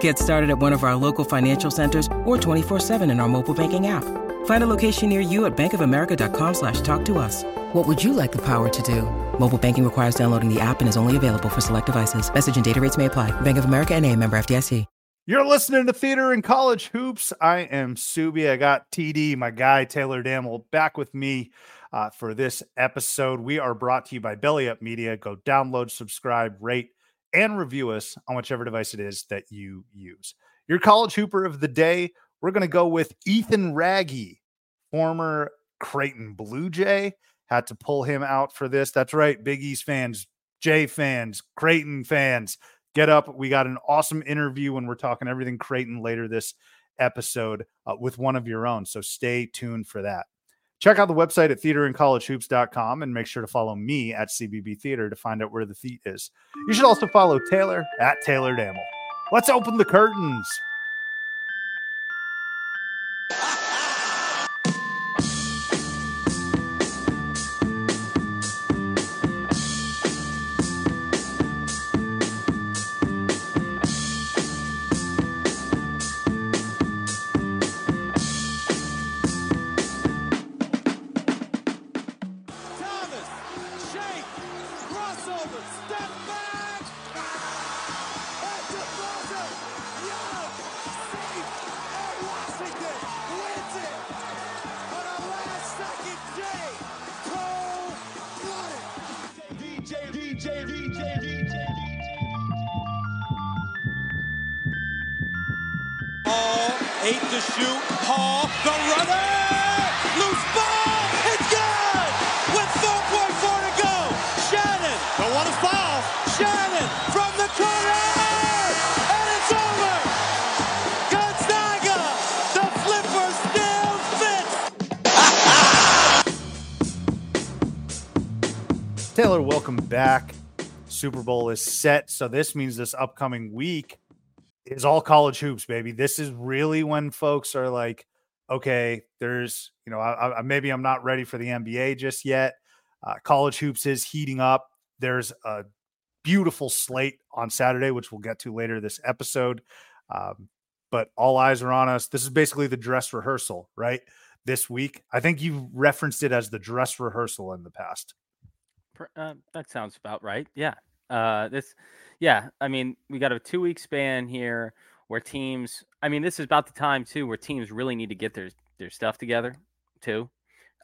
Get started at one of our local financial centers or 24-7 in our mobile banking app. Find a location near you at bankofamerica.com slash talk to us. What would you like the power to do? Mobile banking requires downloading the app and is only available for select devices. Message and data rates may apply. Bank of America and a member FDIC. You're listening to Theater and College Hoops. I am Subi. I got TD, my guy, Taylor Damel, back with me uh, for this episode. We are brought to you by Belly Up Media. Go download, subscribe, rate, and review us on whichever device it is that you use. Your college hooper of the day, we're going to go with Ethan Wragge, former Creighton Blue Jay. Had to pull him out for this. That's right, Big East fans, Jay fans, Creighton fans, get up. We got an awesome interview when we're talking everything Creighton later this episode uh, with one of your own. So stay tuned for that. Check out the website at theaterandcollegehoops.com and make sure to follow me at CBB Theater to find out where the theat is. You should also follow Taylor at Taylor Damel. Let's open the curtains. Super Bowl is set. So this means this upcoming week is all college hoops, baby. This is really when folks are like, okay, there's, you know, I, I, maybe I'm not ready for the NBA just yet. Uh, college hoops is heating up. There's a beautiful slate on Saturday, which we'll get to later this episode. Um, but all eyes are on us. This is basically the dress rehearsal, right? This week. I think you've referenced it as the dress rehearsal in the past. Uh, that sounds about right. Yeah. Uh, this, yeah. I mean, we got a two week span here where teams. I mean, this is about the time too where teams really need to get their their stuff together too,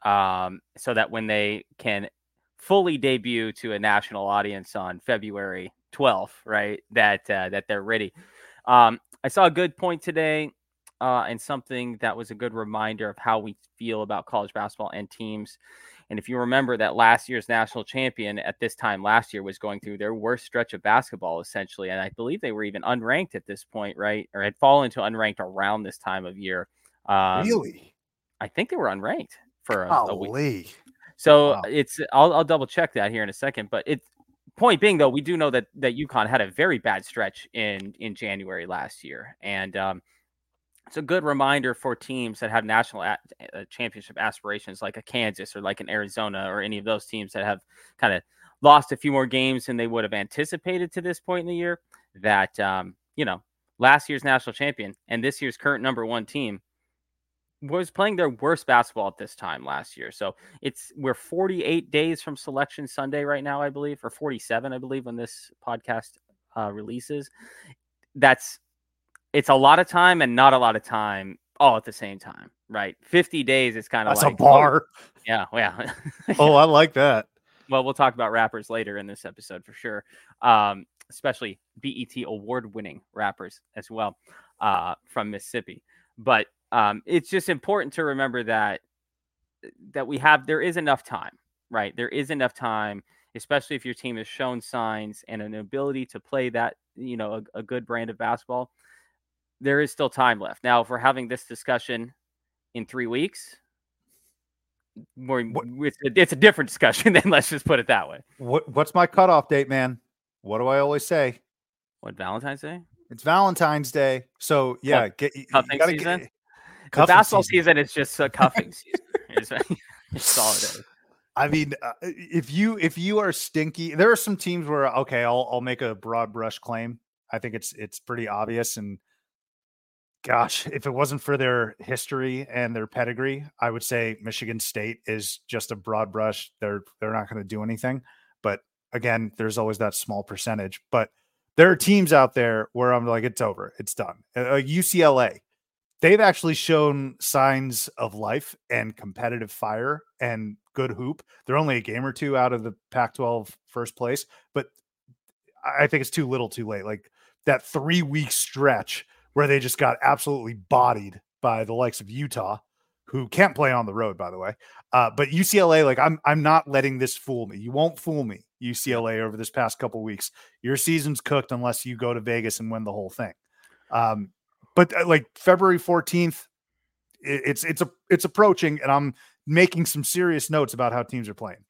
um, so that when they can fully debut to a national audience on February twelfth, right? That uh, that they're ready. Um, I saw a good point today, uh, and something that was a good reminder of how we feel about college basketball and teams. And if you remember that last year's national champion at this time last year was going through their worst stretch of basketball, essentially. And I believe they were even unranked at this point, right? Or had fallen to unranked around this time of year. Um, really? I think they were unranked for a, a week. So Wow. it's I'll, I'll double check that here in a second. But it point being though, we do know that that UConn had a very bad stretch in in January last year, and um, it's a good reminder for teams that have national a- uh, championship aspirations, like a Kansas or like an Arizona or any of those teams that have kind of lost a few more games than they would have anticipated to this point in the year. That um, you know, last year's national champion and this year's current number one team was playing their worst basketball at this time last year. So it's we're 48 days from selection Sunday right now, I believe, or 47, I believe, when this podcast uh, releases. That's it's a lot of time and not a lot of time all at the same time, right? 50 days is kind of That's like a bar. yeah, yeah. Oh, I like that. well, we'll talk about rappers later in this episode for sure. Um, especially BET award winning rappers as well uh, from Mississippi. But um, it's just important to remember that that we have there is enough time, right? There is enough time, especially if your team has shown signs and an ability to play that you know a, a good brand of basketball. There is still time left. Now, if we're having this discussion in three weeks, more it's a, it's a different discussion. Then let's just put it that way. What what's my cutoff date, man? What do I always say? What Valentine's Day? It's Valentine's Day, so yeah, get cuffing season. Get, the basketball season. season is just a cuffing season. it's all it is. I mean, uh, if you if you are stinky, there are some teams where okay, I'll I'll make a broad brush claim. I think it's it's pretty obvious, and gosh, if it wasn't for their history and their pedigree, I would say Michigan State is just a broad brush. They're they're not going to do anything. But again, there's always that small percentage. But there are teams out there where I'm like, it's over, it's done. Uh, UCLA, they've actually shown signs of life and competitive fire and good hoop. They're only a game or two out of the Pac 12 first place, but I think it's too little too late. Like that three week stretch where they just got absolutely bodied by the likes of Utah, who can't play on the road, by the way. Uh, but UCLA, like I'm, I'm not letting this fool me. You won't fool me, UCLA, over this past couple weeks. Your season's cooked unless you go to Vegas and win the whole thing. Um, but uh, like February 14th, it's it's a it's approaching, and I'm making some serious notes about how teams are playing.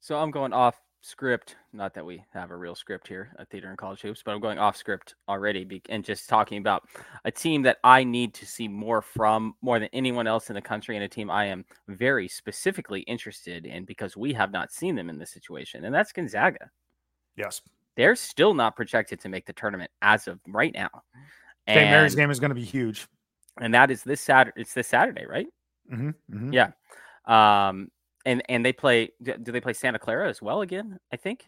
So I'm going off script. Not that we have a real script here at Theater and College Hoops, but I'm going off script already and just talking about a team that I need to see more from more than anyone else in the country and a team I am very specifically interested in because we have not seen them in this situation, and that's Gonzaga. Yes. They're still not projected to make the tournament as of right now. St. Mary's game is going to be huge, and that is this Saturday. It's this Saturday, right? Mm-hmm, mm-hmm. Yeah. Um, and and they play. Do they play Santa Clara as well again? I think.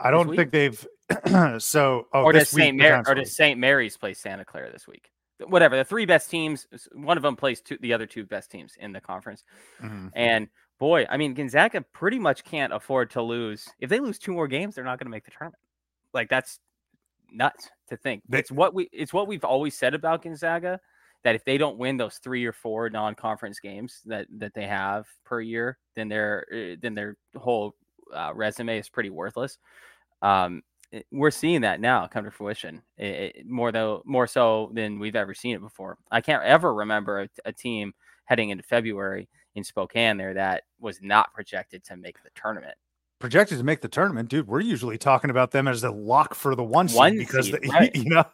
I don't think they've. so, oh, or does. Mary or does St. Mary's play Santa Clara this week? Whatever the three best teams, one of them plays two, the other two best teams in the conference. Mm-hmm. And boy, I mean, Gonzaga pretty much can't afford to lose. If they lose two more games, they're not going to make the tournament. Like that's nuts to think. They, it's what we it's what we've always said about Gonzaga that if they don't win those three or four non-conference games that that they have per year, then their eh, then their whole uh, resume is pretty worthless. Um, it, we're seeing that now come to fruition it, it, more though more so than we've ever seen it before. I can't ever remember a, a team heading into February in Spokane there that was not projected to make the tournament projected to make the tournament, dude, we're usually talking about them as the lock for the one seed one because seed, the, right. you know,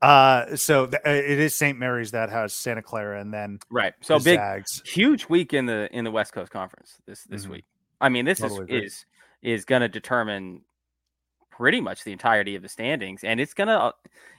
uh, so uh, it is St. Mary's that has Santa Clara and then right. So big, Zags. huge week in the in the West Coast Conference this this mm-hmm. week. I mean, this totally is is is going to determine pretty much the entirety of the standings, and it's gonna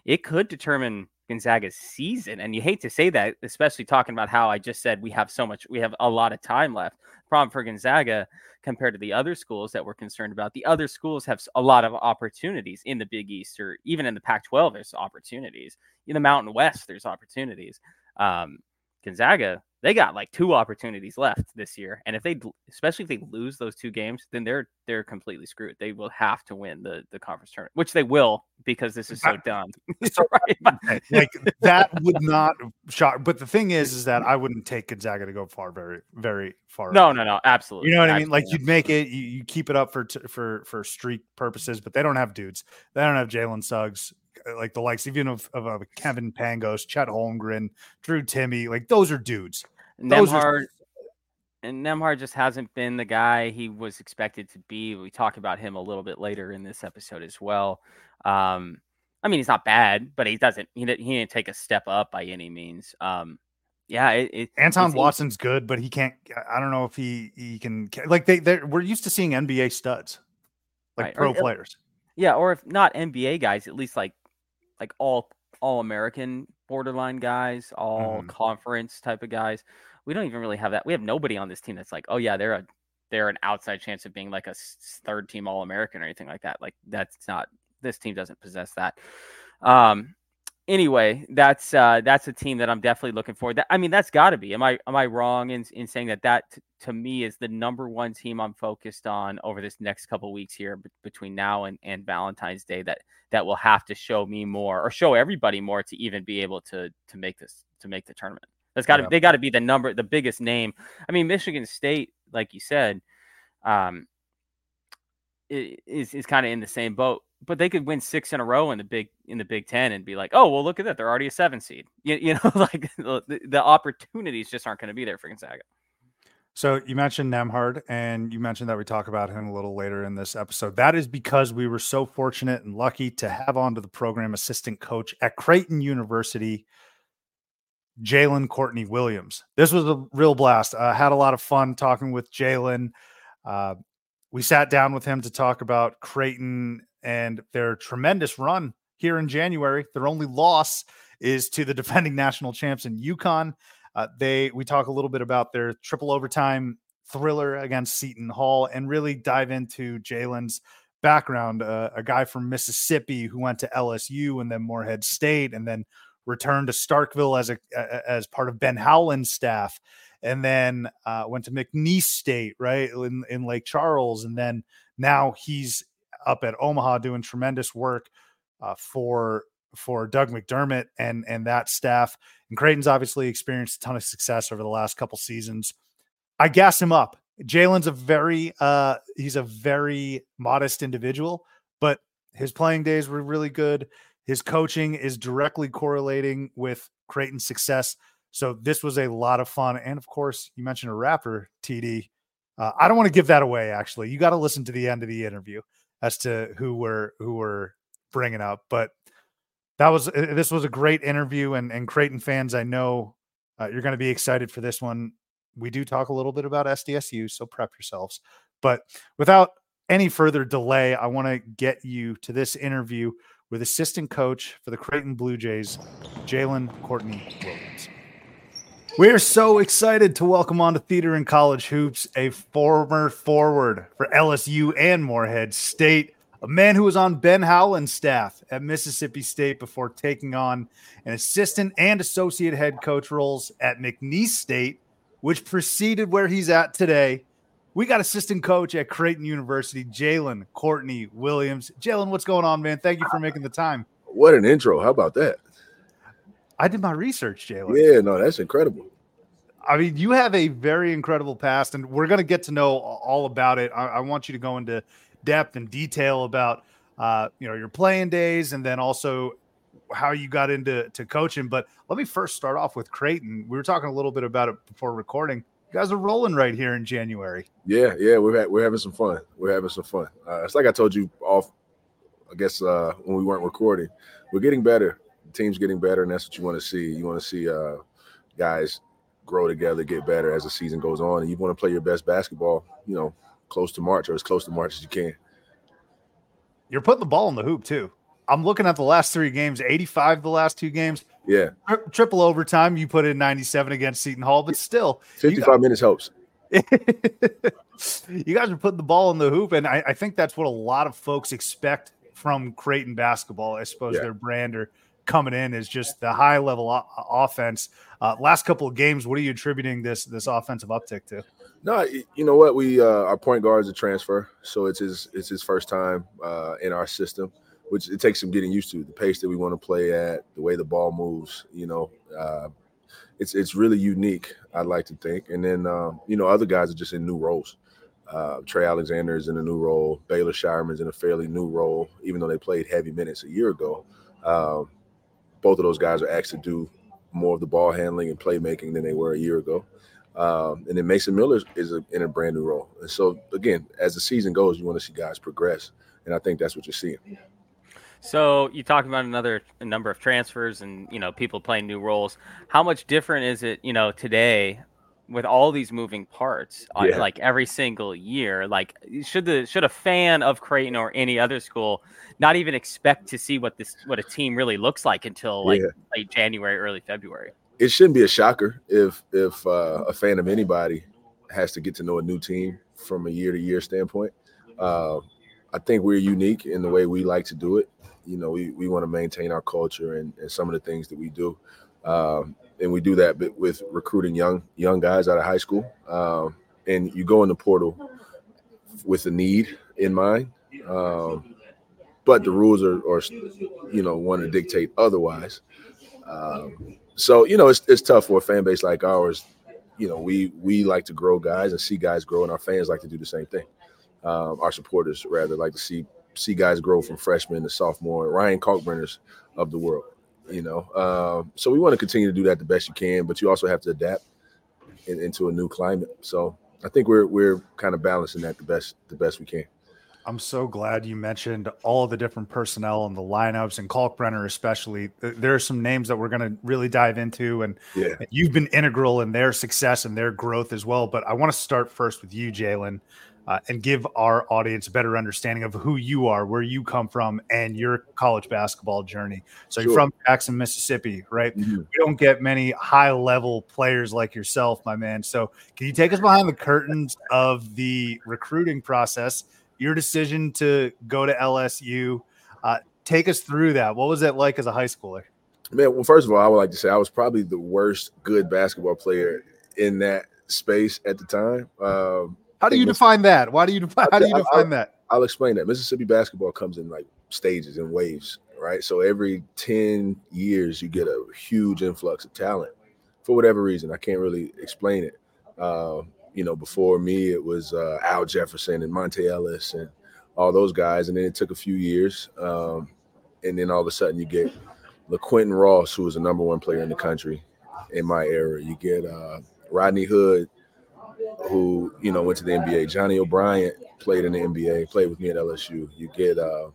it could determine Gonzaga's season. And you hate to say that, especially talking about how I just said we have so much, we have a lot of time left. Problem for Gonzaga compared to the other schools that we're concerned about. The other schools have a lot of opportunities in the Big East or even in the Pac 12, there's opportunities. In the Mountain West, there's opportunities. Um, Gonzaga, they got like two opportunities left this year, and if they, especially if they lose those two games, then they're they're completely screwed. They will have to win the the conference tournament, which they will because this is so dumb. so, right. like that would not shock. But the thing is, is that I wouldn't take Gonzaga to go far, very, very far. No, no, no, absolutely. You know what absolutely. I mean? Like you'd make it, you, you keep it up for for for streak purposes, but they don't have dudes. They don't have Jalen Suggs like the likes even of, of, of Kevin Pangos, Chet Holmgren, Drew Timme, like those are dudes. Those Nembhard, are... and Nembhard just hasn't been the guy he was expected to be. We talk about him a little bit later in this episode as well. Um, I mean, he's not bad, but he doesn't. He didn't, he didn't take a step up by any means. Um, yeah, it, it, Anton Watson's good, but he can't. I don't know if he he can. Like they, they we're used to seeing NBA studs, like right. pro or, players. Yeah, or if not NBA guys, at least like like all all American borderline guys, all mm. conference type of guys. We don't even really have that. We have nobody on this team that's like, oh yeah, they're a they're an outside chance of being like a third team All American or anything like that. Like that's not this team doesn't possess that. Um, anyway, that's uh, that's a team that I'm definitely looking for. That I mean, that's got to be. Am I am I wrong in in saying that that t- to me is the number one team I'm focused on over this next couple weeks here b- between now and and Valentine's Day that that will have to show me more or show everybody more to even be able to to make this to make the tournament. That's got to yeah. they got to be the number the biggest name. I mean, Michigan State, like you said, um, is is kind of in the same boat but they could win six in a row in the big in the Big Ten and be like, oh well, look at that, they're already a seven seed. You, you know, like the, the opportunities just aren't going to be there for Gonzaga. So you mentioned Nembhard, and you mentioned that we talk about him a little later in this episode. That is because we were so fortunate and lucky to have onto the program assistant coach at Creighton University, Jalen Courtney Williams. This was a real blast. I had a lot of fun talking with Jalen. Uh, we sat down with him to talk about Creighton and their tremendous run here in January. Their only loss is to the defending national champs in UConn. Uh, they we talk a little bit about their triple overtime thriller against Seton Hall and really dive into Jalen's background. Uh, a guy from Mississippi who went to LSU and then Morehead State and then returned to Starkville as a as part of Ben Howland's staff, and then uh, went to McNeese State right in, in Lake Charles, and then now he's up at Omaha doing tremendous work uh, for for Doug McDermott and and that staff. And Creighton's obviously experienced a ton of success over the last couple seasons. I gas him up. Jalen's a very uh he's a very modest individual, but his playing days were really good. His coaching is directly correlating with Creighton's success. So this was a lot of fun. And of course, you mentioned a rapper, TD. Uh, I don't want to give that away. Actually, you got to listen to the end of the interview as to who we're who we're bringing up. But that was uh, this was a great interview, and and Creighton fans, I know uh, you're going to be excited for this one. We do talk a little bit about SDSU, so prep yourselves. But without any further delay, I want to get you to this interview with assistant coach for the Creighton Blue Jays, Jalen Courtney Williams. We are so excited to welcome on to Theater in College Hoops a former forward for LSU and Morehead State, a man who was on Ben Howland's staff at Mississippi State before taking on an assistant and associate head coach roles at McNeese State, which preceded where he's at today. We got assistant coach at Creighton University, Jalen Courtney Williams. Jalen, what's going on, man? Thank you for making the time. What an intro. How about that? I did my research, Jalen. Yeah, no, that's incredible. I mean, you have a very incredible past, and we're going to get to know all about it. I, I want you to go into depth and detail about uh, you know your playing days and then also how you got into to coaching. But let me first start off with Creighton. We were talking a little bit about it before recording. You guys are rolling right here in January. Yeah, yeah, we're we're having some fun. We're having some fun. Uh, it's like I told you off. I guess uh, when we weren't recording, we're getting better. The team's getting better, and that's what you want to see. You want to see uh, guys grow together, get better as the season goes on, and you want to play your best basketball. You know, close to March or as close to March as you can. You're putting the ball in the hoop too. I'm looking at the last three games, 85 the last two games. Yeah. Tri- triple overtime. You put in 97 against Seton Hall, but still 55 got, minutes helps. you guys are putting the ball in the hoop. And I, I, think that's what a lot of folks expect from Creighton basketball. I suppose yeah. their brand or coming in is just the high level o- offense. Uh, last couple of games, what are you attributing this this offensive uptick to? No, you know what? We uh, our point guard is a transfer, so it's his it's his first time uh, in our system, which it takes some getting used to. The pace that we want to play at, the way the ball moves, you know, uh, it's it's really unique. I'd like to think, and then um, you know other guys are just in new roles. Uh, Trey Alexander is in a new role. Baylor Scheierman's in a fairly new role, even though they played heavy minutes a year ago. Um, both of those guys are asked to do more of the ball handling and playmaking than they were a year ago. Um, and then Mason Miller is a, in a brand new role. And so, again, as the season goes, you want to see guys progress. And I think that's what you're seeing. So you talk about another number of transfers and you know people playing new roles. How much different is it, you know, today with all these moving parts, uh, yeah. like every single year? Like, should the should a fan of Creighton or any other school not even expect to see what this what a team really looks like until like yeah. late January, early February? It shouldn't be a shocker if if uh, a fan of anybody has to get to know a new team from a year to year standpoint. Uh, I think we're unique in the way we like to do it. You know, we, we want to maintain our culture and, and some of the things that we do. Um, and we do that with recruiting young young guys out of high school. Um, and you go in the portal with a need in mind. Um, but the rules are, are you know, want to dictate otherwise. Um, so you know, it's it's tough for a fan base like ours. You know, we we like to grow guys and see guys grow, and our fans like to do the same thing. Um, our supporters rather like to see see guys grow from freshman to sophomore. Ryan Kalkbrenner's of the world, you know. Um, so we want to continue to do that the best you can, but you also have to adapt in, into a new climate. So I think we're we're kind of balancing that the best the best we can. I'm so glad you mentioned all the different personnel and the lineups and Kalkbrenner especially. There are some names that we're going to really dive into, and Yeah. you've been integral in their success and their growth as well. But I want to start first with you, Jalen, uh, and give our audience a better understanding of who you are, where you come from, and your college basketball journey. So you're from Jackson, Mississippi, right? Mhm. We don't get many high level players like yourself, my man. So can you take us behind the curtains of the recruiting process? Your decision to go to LSU. Uh, take us through that. What was it like as a high schooler? Man, well, first of all, I would like to say I was probably the worst good basketball player in that space at the time. Um, How do you define that? Why do you define? How do you define that? I'll explain that. Mississippi basketball comes in like stages and waves, right? So every 10 years, you get a huge influx of talent for whatever reason. I can't really explain it. Uh, you know, before me, it was uh, Al Jefferson and Monta Ellis and all those guys. And then it took a few years. Um, and then all of a sudden, you get LaQuinton Ross, who was the number one player in the country in my era. You get uh, Rodney Hood, who you know went to the NBA. Johnny O'Bryant played in the NBA, played with me at LSU. You get uh,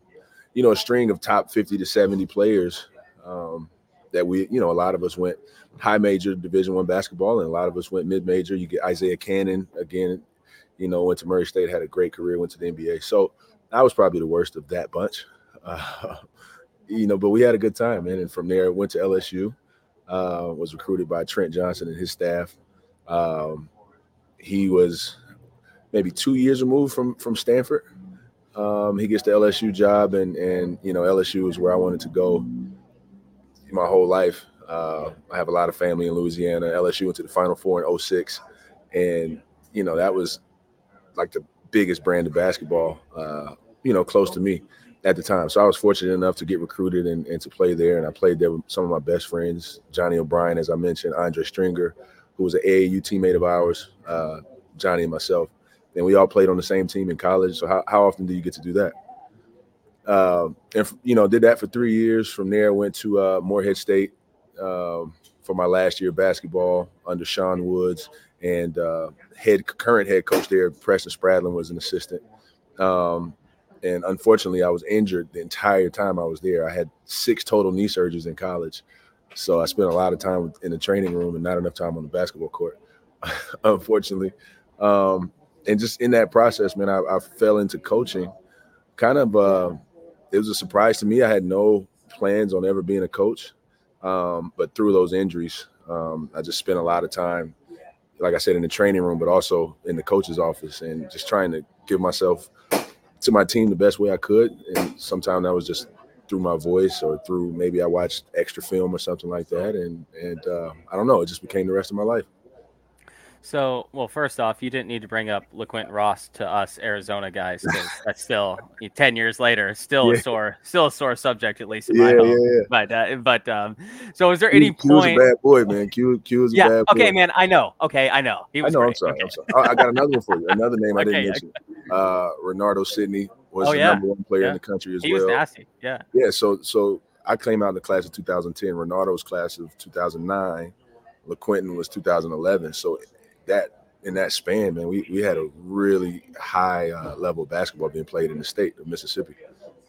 you know a string of top 50 to 70 players um, that we you know a lot of us went high major Division One basketball, and a lot of us went mid major. You get Isaiah Canaan again, you know went to Murray State, had a great career, went to the NBA. So I was probably the worst of that bunch. Uh, you know, but we had a good time, man. And from there, went to LSU. Uh, was recruited by Trent Johnson and his staff. Um, he was maybe two years removed from from Stanford. Um, he gets the LSU job, and and you know LSU is where I wanted to go my whole life. Uh, I have a lot of family in Louisiana. LSU went to the Final Four in 06, and you know that was like the biggest brand of basketball, uh, you know, close to me at the time. So I was fortunate enough to get recruited and, and to play there, and I played there with some of my best friends, Johnny O'Bryant, as I mentioned, Andre Stringer, who was an AAU teammate of ours, uh, Johnny and myself. And we all played on the same team in college. So how, how often do you get to do that? Um, and you know, did that for three years. From there, went to uh, Morehead State um, for my last year of basketball under Sean Woods and uh, head current head coach there, Preston Spradlin, was an assistant. Um, and unfortunately, I was injured the entire time I was there. I had six total knee surgeries in college, so I spent a lot of time in the training room and not enough time on the basketball court. unfortunately, um, and just in that process, man, I, I fell into coaching. Kind of, uh, it was a surprise to me. I had no plans on ever being a coach, um, but through those injuries, um, I just spent a lot of time, like I said, in the training room, but also in the coach's office, and just trying to give myself to my team the best way I could. And sometimes that was just through my voice or through maybe I watched extra film or something like that. And and uh, I don't know, it just became the rest of my life. So, well, first off, you didn't need to bring up LeQuint Ross to us Arizona guys. that's still ten years later, still Yeah. a sore, still a sore subject at least in Yeah, my home. yeah. But, uh, but, um, so is there any Q, Q was a point? bad boy, man. Q Q was a Yeah. bad boy. Okay, man. I know. Okay, I know. He I know. I'm sorry. Okay. I'm sorry. I, got another one for you. Another name I didn't Okay, mention. Uh, Renardo Sidney was Oh, the yeah. number one player Yeah. in the country as He well. was nasty. Yeah. Yeah, so so I came out in the class of 2010. Renardo's class of 2009. LaQuinton was 2011. So that in that span, man, we, we had a really high uh, level of basketball being played in the state of Mississippi.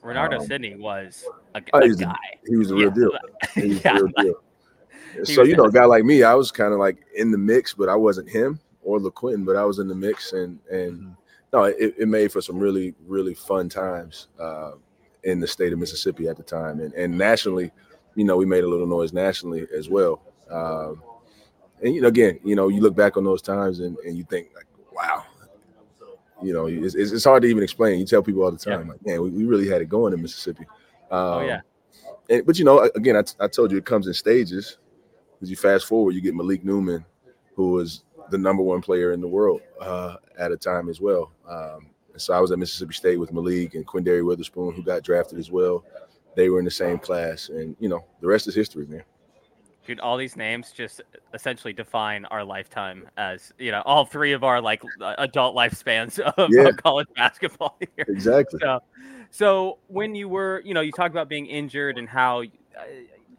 Renardo Um, Sidney was a, oh, a guy. He was a real Yeah, deal. He was yeah, real deal. So you know, a guy like me, I was kind of like in the mix, but I wasn't him or LaQuinton, but I was in the mix, and and no, it, it made for some really really fun times uh, in the state of Mississippi at the time, and and nationally, you know, we made a little noise nationally as well. Um, and you know, again, you know, you look back on those times and, and you think like, wow, you know, it's, it's hard to even explain. You tell people all the Yeah. time, like, man, we, we really had it going in Mississippi. Um, Oh yeah. and, but you know, again, I, I told you it comes in stages. As you fast forward, you get Malik Newman, who was the number one player in the world uh, at a time as well. Um, and so I was at Mississippi State with Malik and Quinndary Weatherspoon, who got drafted as well. They were in the same class, and you know, the rest is history, man. Dude, all these names just essentially define our lifetime as you know, all three of our like adult lifespans of, Yeah. of college basketball here. Exactly. So, so when you were, you know, you talk about being injured and how, uh,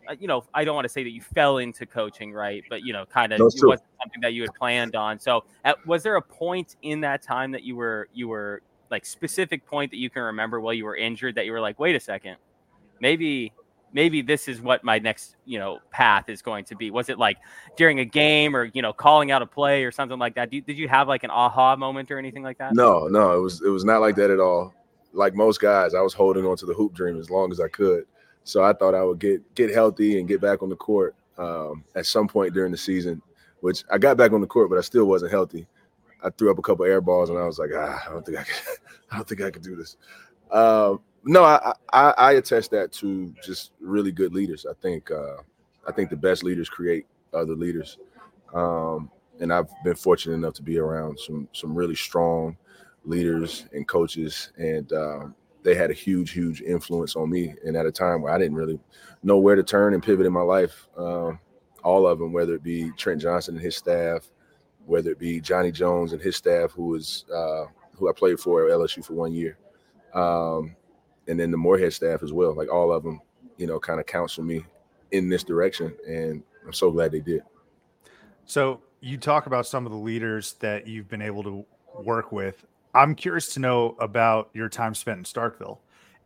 Uh, you know, I don't want to say that you fell into coaching, right? But you know, kind of No, it wasn't something that you had planned on. So, at, was there a point in that time that you were, you were like specific point that you can remember while you were injured that you were like, wait a second, maybe. Maybe this is what my next, you know, path is going to be. Was it like during a game, or you know, calling out a play, or something like that? You, did you have like an aha moment or anything like that? No, no, it was it was not like that at all. Like most guys, I was holding on to the hoop dream as long as I could. So I thought I would get get healthy and get back on the court um, at some point during the season. Which I got back on the court, but I still wasn't healthy. I threw up a couple air balls, and I was like, ah, I don't think I can. I don't think I can do this. Um, no, I, I I attest that to just really good leaders. I think uh, I think the best leaders create other leaders, um, and I've been fortunate enough to be around some some really strong leaders and coaches, and um, they had a huge, huge influence on me. And at a time where I didn't really know where to turn and pivot in my life, um, all of them, whether it be Trent Johnson and his staff, whether it be Johnny Jones and his staff, who was uh, who I played for at LSU for one year, um, and then the Morehead staff as well. Like all of them, you know, kind of counsel me in this direction, and I'm so glad they did. So you talk about some of the leaders that you've been able to work with. I'm curious to know about your time spent in Starkville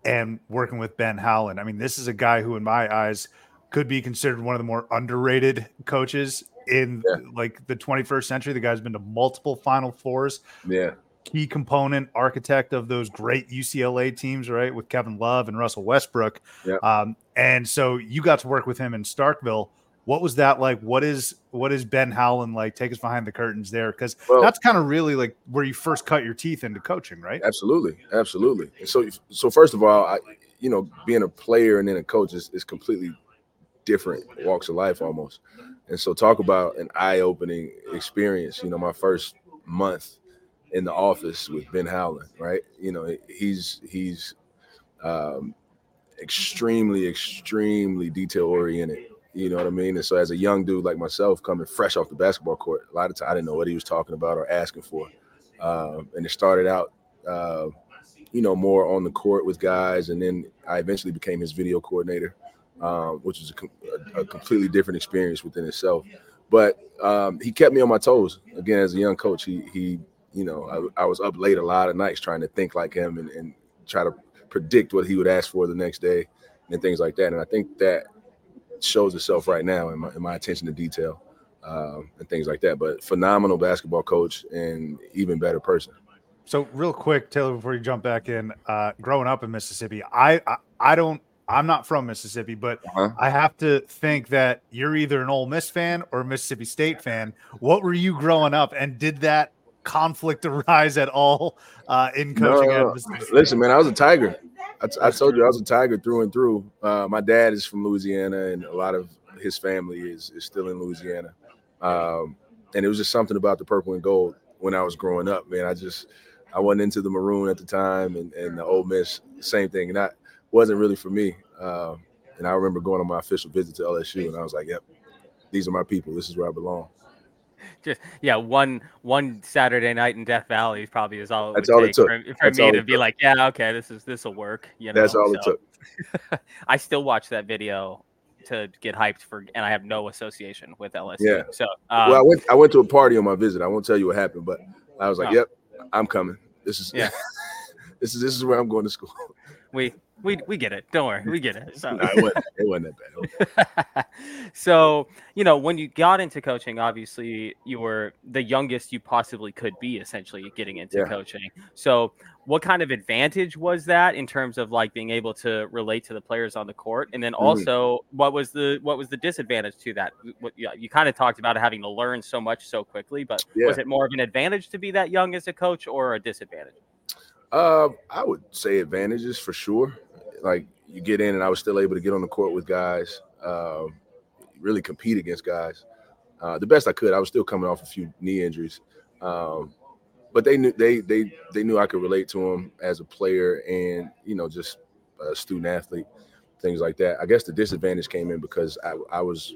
and working with Ben Howland. I mean, this is a guy who, in my eyes, could be considered one of the more underrated coaches in Yeah. like the 21st century. The guy's been to multiple Final Fours, Yeah, key component, architect of those great UCLA teams, right, with Kevin Love and Russell Westbrook. Yeah. Um, and so you got to work with him in Starkville. What was that like? What is what is Ben Howland like? Take us behind the curtains there, because Well- that's kind of really like where you first cut your teeth into coaching, right? Absolutely, absolutely. And so, so first of all, I, you know, being a player and then a coach is, is completely different walks of life almost. And so, talk about an eye-opening experience. You know, my first month in the office with Ben Howland, right? You know, he's he's um, extremely, extremely detail-oriented. You know what I mean? And so, as a young dude like myself, coming fresh off the basketball court, a lot of times I didn't know what he was talking about or asking for. Um, and it started out, uh, you know, more on the court with guys, and then I eventually became his video coordinator, um, which was a, com- a, a completely different experience within itself. But um, he kept me on my toes. Again, as a young coach, he he, you know, I, I was up late a lot of nights trying to think like him and, and try to predict what he would ask for the next day and things like that. And I think that shows itself right now in my, in my attention to detail um, and things like that. But phenomenal basketball coach and even better person. So real quick, Taylor, before you jump back in, uh, growing up in Mississippi, I, I I don't I'm not from Mississippi, but Uh-huh. I have to think that you're either an Ole Miss fan or a Mississippi State fan. What were you growing up, and did that conflict arise at all uh, in coaching No, at no. Listen, man, I was a Tiger. I, t- I told you I was a Tiger through and through. Uh, my dad is from Louisiana, and a lot of his family is is still in Louisiana. Um, and it was just something about the purple and gold when I was growing up, man. I just I wasn't into the maroon at the time, and and the Ole Miss, same thing, and that wasn't really for me. Um, and I remember going on my official visit to LSU, and I was like, "Yep, these are my people. This is where I belong." just yeah, one one Saturday night in Death Valley probably is all it That's all it took. for, for That's me to be took. like, yeah, okay, this is this will work. You know, That's all it took. I still watch that video to get hyped for, and I have no association with LSU. Yeah. So, um, well, I went I went to a party on my visit. I won't tell you what happened, but I was like, Oh. "Yep, I'm coming. This is Yeah. this is this is where I'm going to school." we we we get it. Don't worry, we get it. So. No, it wasn't, it wasn't that bad. so you know when you got into coaching obviously you were the youngest you possibly could be essentially getting into Yeah. coaching so what kind of advantage was that in terms of like being able to relate to the players on the court and then Mhm. also what was the what was the disadvantage to that what yeah, you kind of talked about having to learn so much so quickly but was it more of an advantage to be that young as a coach or a disadvantage Uh, I would say advantages for sure. Like you get in, and I was still able to get on the court with guys, um, really compete against guys. Uh, the best I could. I was still coming off a few knee injuries, um, but they knew they they they knew I could relate to them as a player and you know just a student athlete, things like that. I guess the disadvantage came in because I, I was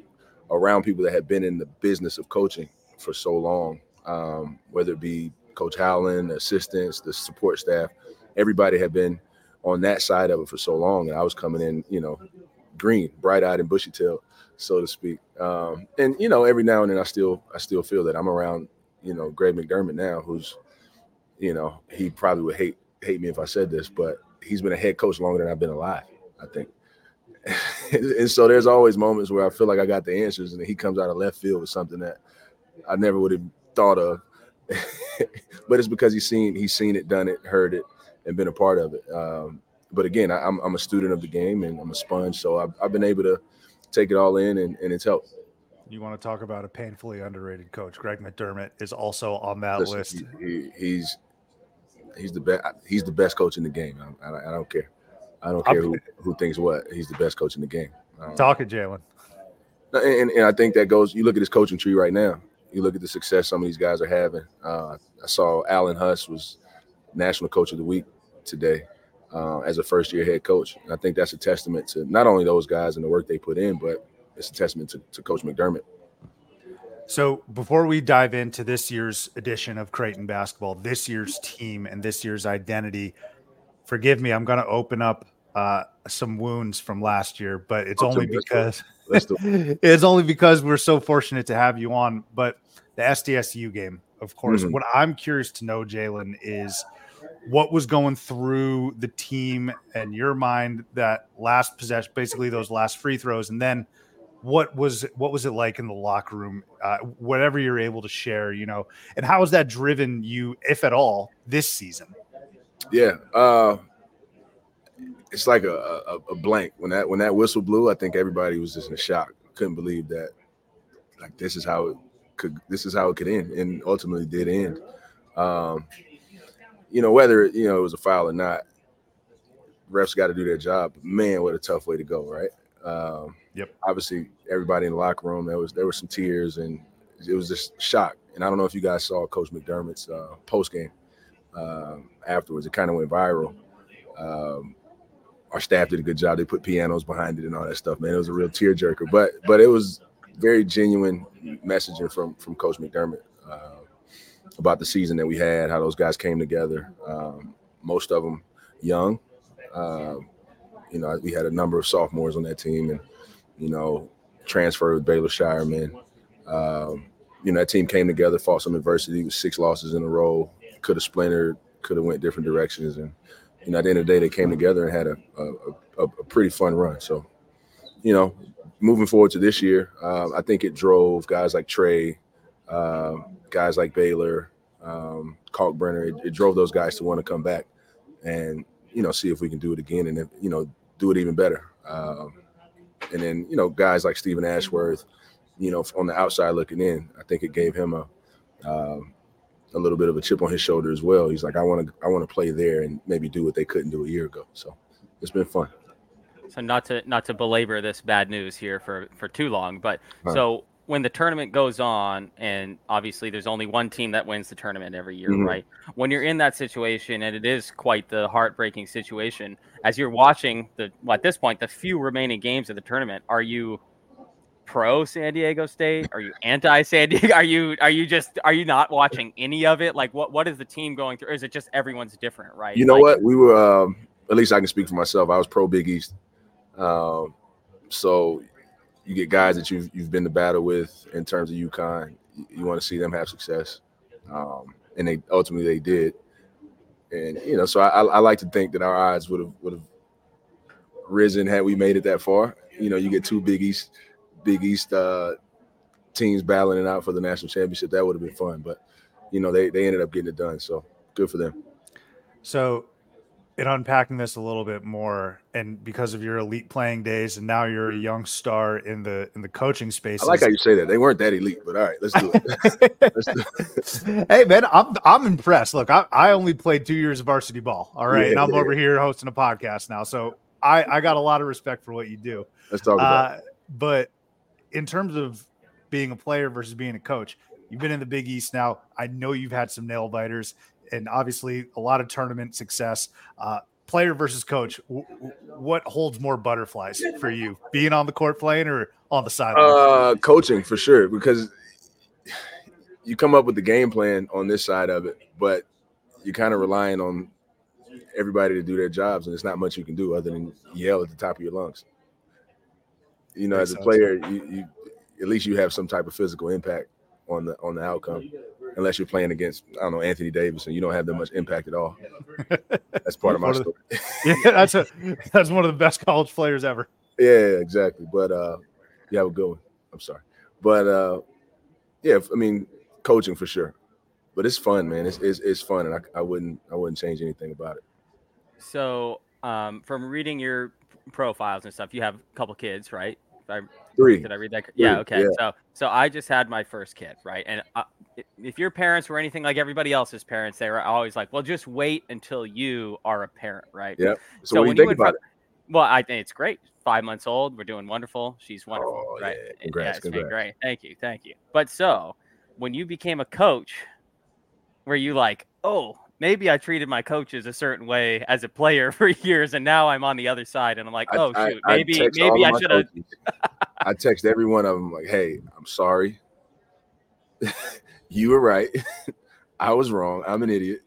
around people that had been in the business of coaching for so long, um, whether it be Coach Howland, assistants, the support staff, everybody had been on that side of it for so long. And I was coming in, you know, green, bright eyed and bushy tailed, so to speak. Um, and you know, every now and then I still I still feel that I'm around, you know, Greg McDermott now, who's, you know, he probably would hate hate me if I said this, but he's been a head coach longer than I've been alive, I think. and so there's always moments where I feel like I got the answers, and he comes out of left field with something that I never would have thought of. but it's because he's seen he's seen it, done it, heard it, and been a part of it. Um, but again, I, am I'm a student of the game and I'm a sponge, so I've, I've been able to take it all in, and, and it's helped. You want to talk about a painfully underrated coach? Greg McDermott is also on that Listen, list. He, he, he's he's the best. He's the best coach in the game. I, I, I don't care. I don't care who, who thinks what. He's the best coach in the game. Um, Talk it, Jalen. And, and, I think that goes. You look at his coaching tree right now. You look at the success some of these guys are having. Uh, I saw Alan Huss was National Coach of the Week today uh, as a first year head coach. And I think that's a testament to not only those guys and the work they put in, but it's a testament to, to Coach McDermott. So before we dive into this year's edition of Creighton basketball, this year's team and this year's identity, forgive me, I'm going to open up uh, some wounds from last year, but it's only because it's only because we're so fortunate to have you on. But the SDSU game, of course, mm-hmm. what I'm curious to know, Jalen, is what was going through the team and your mind that last possession, basically those last free throws, and then what was what was it like in the locker room? Uh, whatever you're able to share, you know, and how has that driven you, if at all, this season? Yeah, uh, it's like a, a, a blank when that when that whistle blew. I think everybody was just in a shock. Couldn't believe that. Like this is how it could. This is how it could end, and ultimately did end. Um, you know, whether you know it was a foul or not, refs got to do their job. Man, what a tough way to go, right? Um, yep. Obviously, everybody in the locker room there was there were some tears and it was just shock. And I don't know if you guys saw Coach McDermott's uh, post game um, afterwards. It kind of went viral. Um, our staff did a good job. They put pianos behind it and all that stuff. Man, it was a real tearjerker. But but it was very genuine messaging from from Coach McDermott uh, about the season that we had, how those guys came together. Um, most of them young. Um, you know, we had a number of sophomores on that team, and you know, transferred with Baylor Scheierman. Um, you know, that team came together, fought some adversity with six losses in a row. Could have splintered, could have went different directions, and you know, at the end of the day, they came together and had a a, a, a pretty fun run. So, you know, moving forward to this year, uh, I think it drove guys like Trey, uh, guys like Baylor, um, Kalkbrenner. It, it drove those guys to want to come back and you know see if we can do it again, and you know do it even better. Um, and then you know guys like Steven Ashworth, you know on the outside looking in, I think it gave him a um, a little bit of a chip on his shoulder as well. He's like, I want to I want to play there and maybe do what they couldn't do a year ago. So it's been fun. So not to not to belabor this bad news here for for too long, but so when the tournament goes on, and obviously there's only one team that wins the tournament every year, mm-hmm. right? When you're in that situation, and it is quite the heartbreaking situation, as you're watching the well, at this point the few remaining games of the tournament, are you pro San Diego State? Are you anti San Diego? Are you are you just are you not watching any of it? Like what what is the team going through? Or is it just everyone's different, right? You know like, what? We were um, at least I can speak for myself. I was pro Big East. Um, so you get guys that you've you've been to battle with in terms of UConn. You, you want to see them have success, um, and they ultimately they did. And you know, so I, I like to think that our odds would have would have risen had we made it that far. You know, you get two Big East Big East uh, teams battling it out for the national championship. That would have been fun, but you know, they they ended up getting it done. So good for them. So in unpacking this a little bit more and because of your elite playing days and now you're a young star in the in the coaching space i like how you say that. They weren't that elite but all right let's do it, let's do it. hey man i'm i'm impressed. Look I, I only played two years of varsity ball all right yeah, and i'm yeah. over here hosting a podcast now so i i got a lot of respect for what you do. Let's talk about uh, it. but in terms of being a player versus being a coach you've been in the big east now. I know you've had some nail biters and obviously a lot of tournament success. Uh, player versus coach, w- what holds more butterflies for you, being on the court playing or on the sideline? Uh, coaching for sure, because you come up with the game plan on this side of it, but you're kind of relying on everybody to do their jobs, and there's not much you can do other than yell at the top of your lungs. You know, Makes as a player, you, you at least you have some type of physical impact on the on the outcome. Unless you're playing against, I don't know, Anthony Davis, and you don't have that much impact at all. That's part of my One of the- story. yeah, that's a that's one of the best college players ever. Yeah, exactly. But uh you have a good one. I'm sorry. But uh yeah, I mean coaching for sure. But it's fun, man. It's it's, it's fun and I, I wouldn't I wouldn't change anything about it. So, um, from reading your profiles and stuff, you have a couple kids, right? I, Three. did I read that? Yeah. Okay. yeah. So, so I just had my first kid, right? And uh, i- if your parents were anything like everybody else's parents, they were always like, "Well, just wait until you are a parent," right? Yeah. So, So what do you you think went about from- Well, I think it's great. Five months old, we're doing wonderful. She's wonderful, Oh, right? yeah. It- Congrats, it's been congrats. great. Thank you, thank you. But so, when you became a coach, were you like, oh, maybe I treated my coaches a certain way as a player for years, and now I'm on the other side, and I'm like, oh I- shoot, I maybe all maybe I should have. I text every one of them like, "Hey, I'm sorry. you were right. I was wrong. I'm an idiot."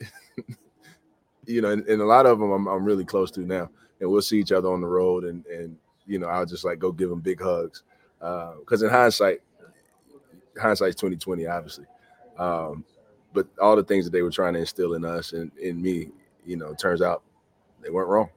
you know, and, and a lot of them I'm, I'm really close to now, and we'll see each other on the road, and and you know, I'll just like go give them big hugs because in hindsight, hindsight's 2020, obviously. Um, but all the things that they were trying to instill in us and in me, you know, turns out they weren't wrong.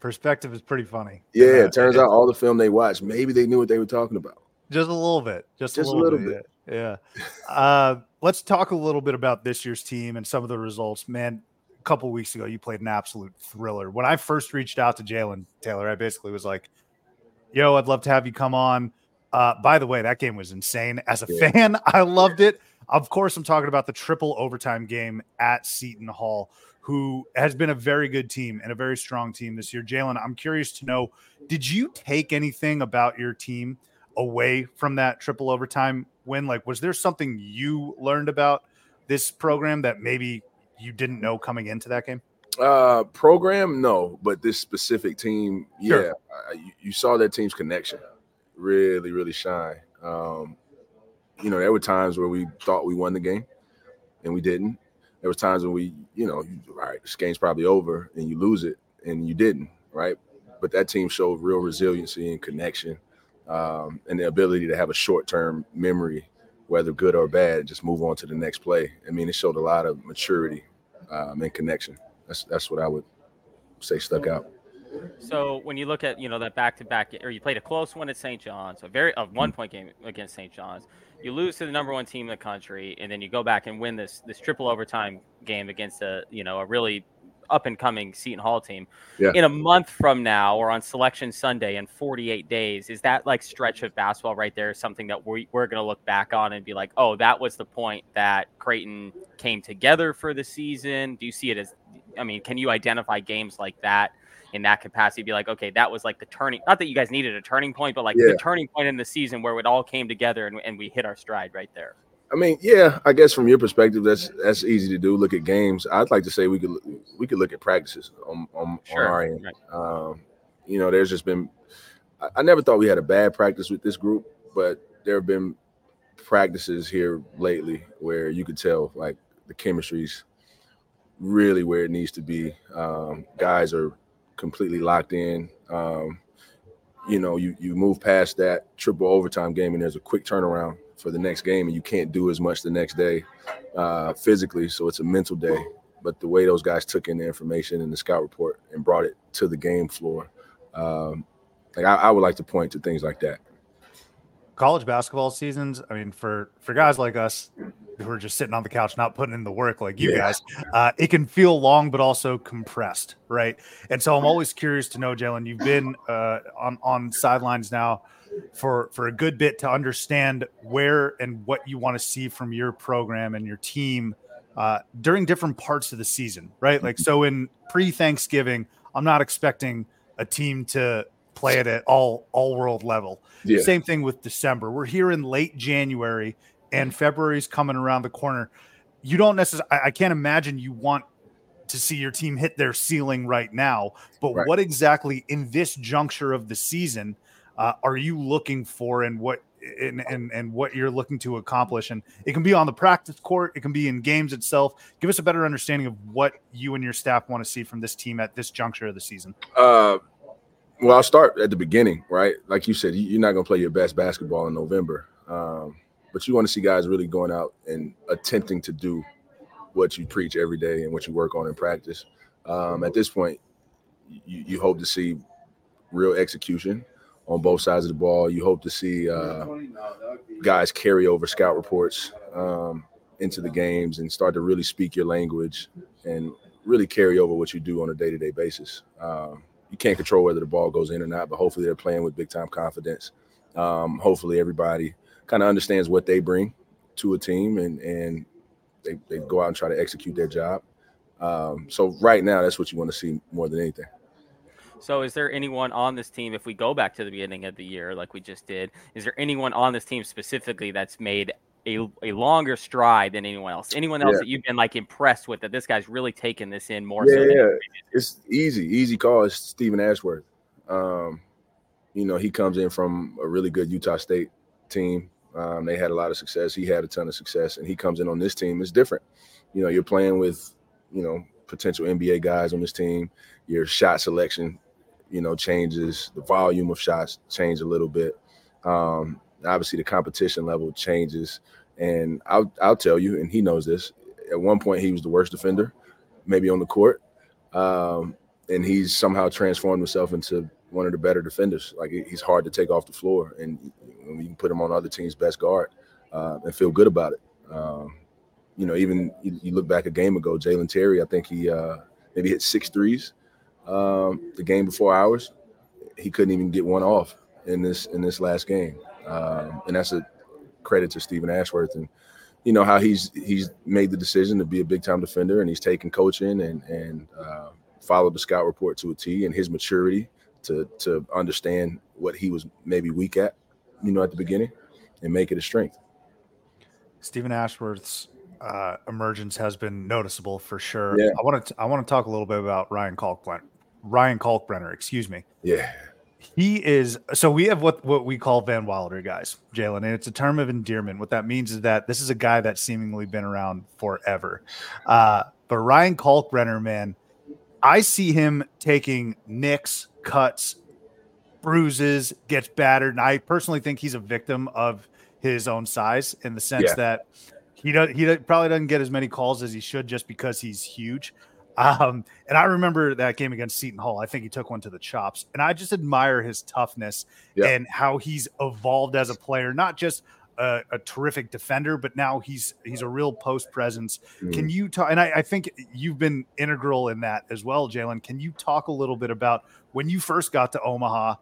Perspective is pretty funny. Yeah, it turns out all the film they watched, maybe they knew what they were talking about. just a little bit, just, Just a a little, little bit. Yeah. yeah. Uh, let's talk a little bit about this year's team and some of the results. Man, a couple weeks ago, you played an absolute thriller. When I first reached out to Jalen Taylor, I basically was like, "Yo, I'd love to have you come on." Uh, by the way, that game was insane. As a Yeah. fan, I loved it. Of course, I'm talking about the triple overtime game at Seton Hall, who has been a very good team and a very strong team this year. Jalen, I'm curious to know did you take anything about your team away from that triple overtime win? Like, was there something you learned about this program that maybe you didn't know coming into that game? Uh, program, no, but this specific team, Sure. yeah, you- you saw that team's connection really, really shine. Um, you know, there were times where we thought we won the game and we didn't. There was times when we, you know, all right, this game's probably over and you lose it and you didn't, right? But that team showed real resiliency and connection um, and the ability to have a short-term memory, whether good or bad, just move on to the next play. I mean, it showed a lot of maturity um, and connection. That's that's what I would say stuck out. So when you look at you know that back to back, or you played a close one at St. John's, a very a one point game against St. John's, you lose to the number one team in the country, and then you go back and win this this triple overtime game against a you know a really up and coming Seton Hall team. Yeah. In a month from now, or on Selection Sunday in 48 days, is that like stretch of basketball right there something that we, we're going to look back on and be like, oh, that was the point that Creighton came together for the season? Do you see it as? I mean, can you identify games like that? In that capacity be like okay that was like the turning not that you guys needed a turning point but like Yeah. the turning point in the season where it all came together and, and we hit our stride right there I mean, yeah, I guess from your perspective, that's that's easy to do. Look at games. I'd like to say we could we could look at practices on on, on our end. Right. Um, you know, there's just been. I, I never thought we had a bad practice with this group, but there have been practices here lately where you could tell like the chemistry's really where it needs to be. Um, guys are completely locked in. Um, you know, you you move past that triple overtime game, and there's a quick turnaround for the next game, and you can't do as much the next day uh, physically. So it's a mental day. But the way those guys took in the information in the scout report and brought it to the game floor, um, like I, I would like to point to things like that. College basketball seasons, I mean, for for guys like us who are just sitting on the couch, not putting in the work like you Yeah. guys, uh, it can feel long, but also compressed, right? And so I'm always curious to know, Jalen, you've been uh, on on sidelines now for for a good bit to understand where and what you want to see from your program and your team uh, during different parts of the season, right? Like, so in pre Thanksgiving, I'm not expecting a team to play it at all all world level. Yeah. Same thing with December. We're here in late January and February's coming around the corner. You don't necessarily, I, I can't imagine you want to see your team hit their ceiling right now. But Right. what exactly in this juncture of the season uh, are you looking for, and what and, and and what you're looking to accomplish? And it can be on the practice court, it can be in games itself. Give us a better understanding of what you and your staff want to see from this team at this juncture of the season. Uh, well, I'll start at the beginning, right? Like you said, you- you're not going to play your best basketball in November, um, but you want to see guys really going out and attempting to do what you preach every day and what you work on in practice. Um, at this point, you, you hope to see real execution on both sides of the ball. You hope to see uh, guys carry over scout reports um, into the games and start to really speak your language and really carry over what you do on a day-to-day basis. Um, you can't control whether the ball goes in or not, but hopefully they're playing with big time confidence. Um, hopefully everybody kind of understands what they bring to a team and and they, they go out and try to execute their job. Um, so right now, that's what you want to see more than anything. So, is there anyone on this team, if we go back to the beginning of the year, like we just did, is there anyone on this team specifically that's made a, a longer stride than anyone else? Anyone else Yeah. that you've been like impressed with that this guy's really taken this in more Yeah, so? Yeah. It's easy, easy call. It's Steven Ashworth. Um, you know, he comes in from a really good Utah State team. Um, they had a lot of success. He had a ton of success, and he comes in on this team. It's different. You know, you're playing with, you know, potential NBA guys on this team. Your shot selection, you know, changes. The volume of shots change a little bit. Um, obviously, the competition level changes. And I'll I'll tell you, and he knows this. At one point, he was the worst defender, maybe on the court um, and he's somehow transformed himself into one of the better defenders. Like he's hard to take off the floor, and you can put him on other teams' best guard uh, and feel good about it. Um, you know, even you, look back a game ago, Jalen Terry, I think he uh, maybe hit six threes um, the game before ours. He couldn't even get one off in this in this last game, um, and that's a credit to Steven Ashworth and you know how he's he's made the decision to be a big time defender and he's taken coaching and and uh, followed the scout report to a T and his maturity to to understand what he was maybe weak at, you know, at the beginning, and make it a strength. Steven Ashworth's uh, emergence has been noticeable for sure. Yeah. I want to I want to talk a little bit about Ryan Kalkbrenner. Ryan Kalkbrenner, excuse me. Yeah, He is so we have what what we call Van Wilder guys, Jalen, and it's a term of endearment. What that means is that this is a guy that's seemingly been around forever. Uh, but Ryan Kalkbrenner, man, I see him taking nicks, cuts, bruises, gets battered, and I personally think he's a victim of his own size in the sense Yeah. that he does he probably doesn't get as many calls as he should just because he's huge. Um, and I remember that game against Seton Hall. I think he took one to the chops, and I just admire his toughness Yeah. and how he's evolved as a player, not just a, a terrific defender, but now he's he's a real post presence. Mm. Can you talk? And I, I think you've been integral in that as well, Jalen. Can you talk a little bit about when you first got to Omaha,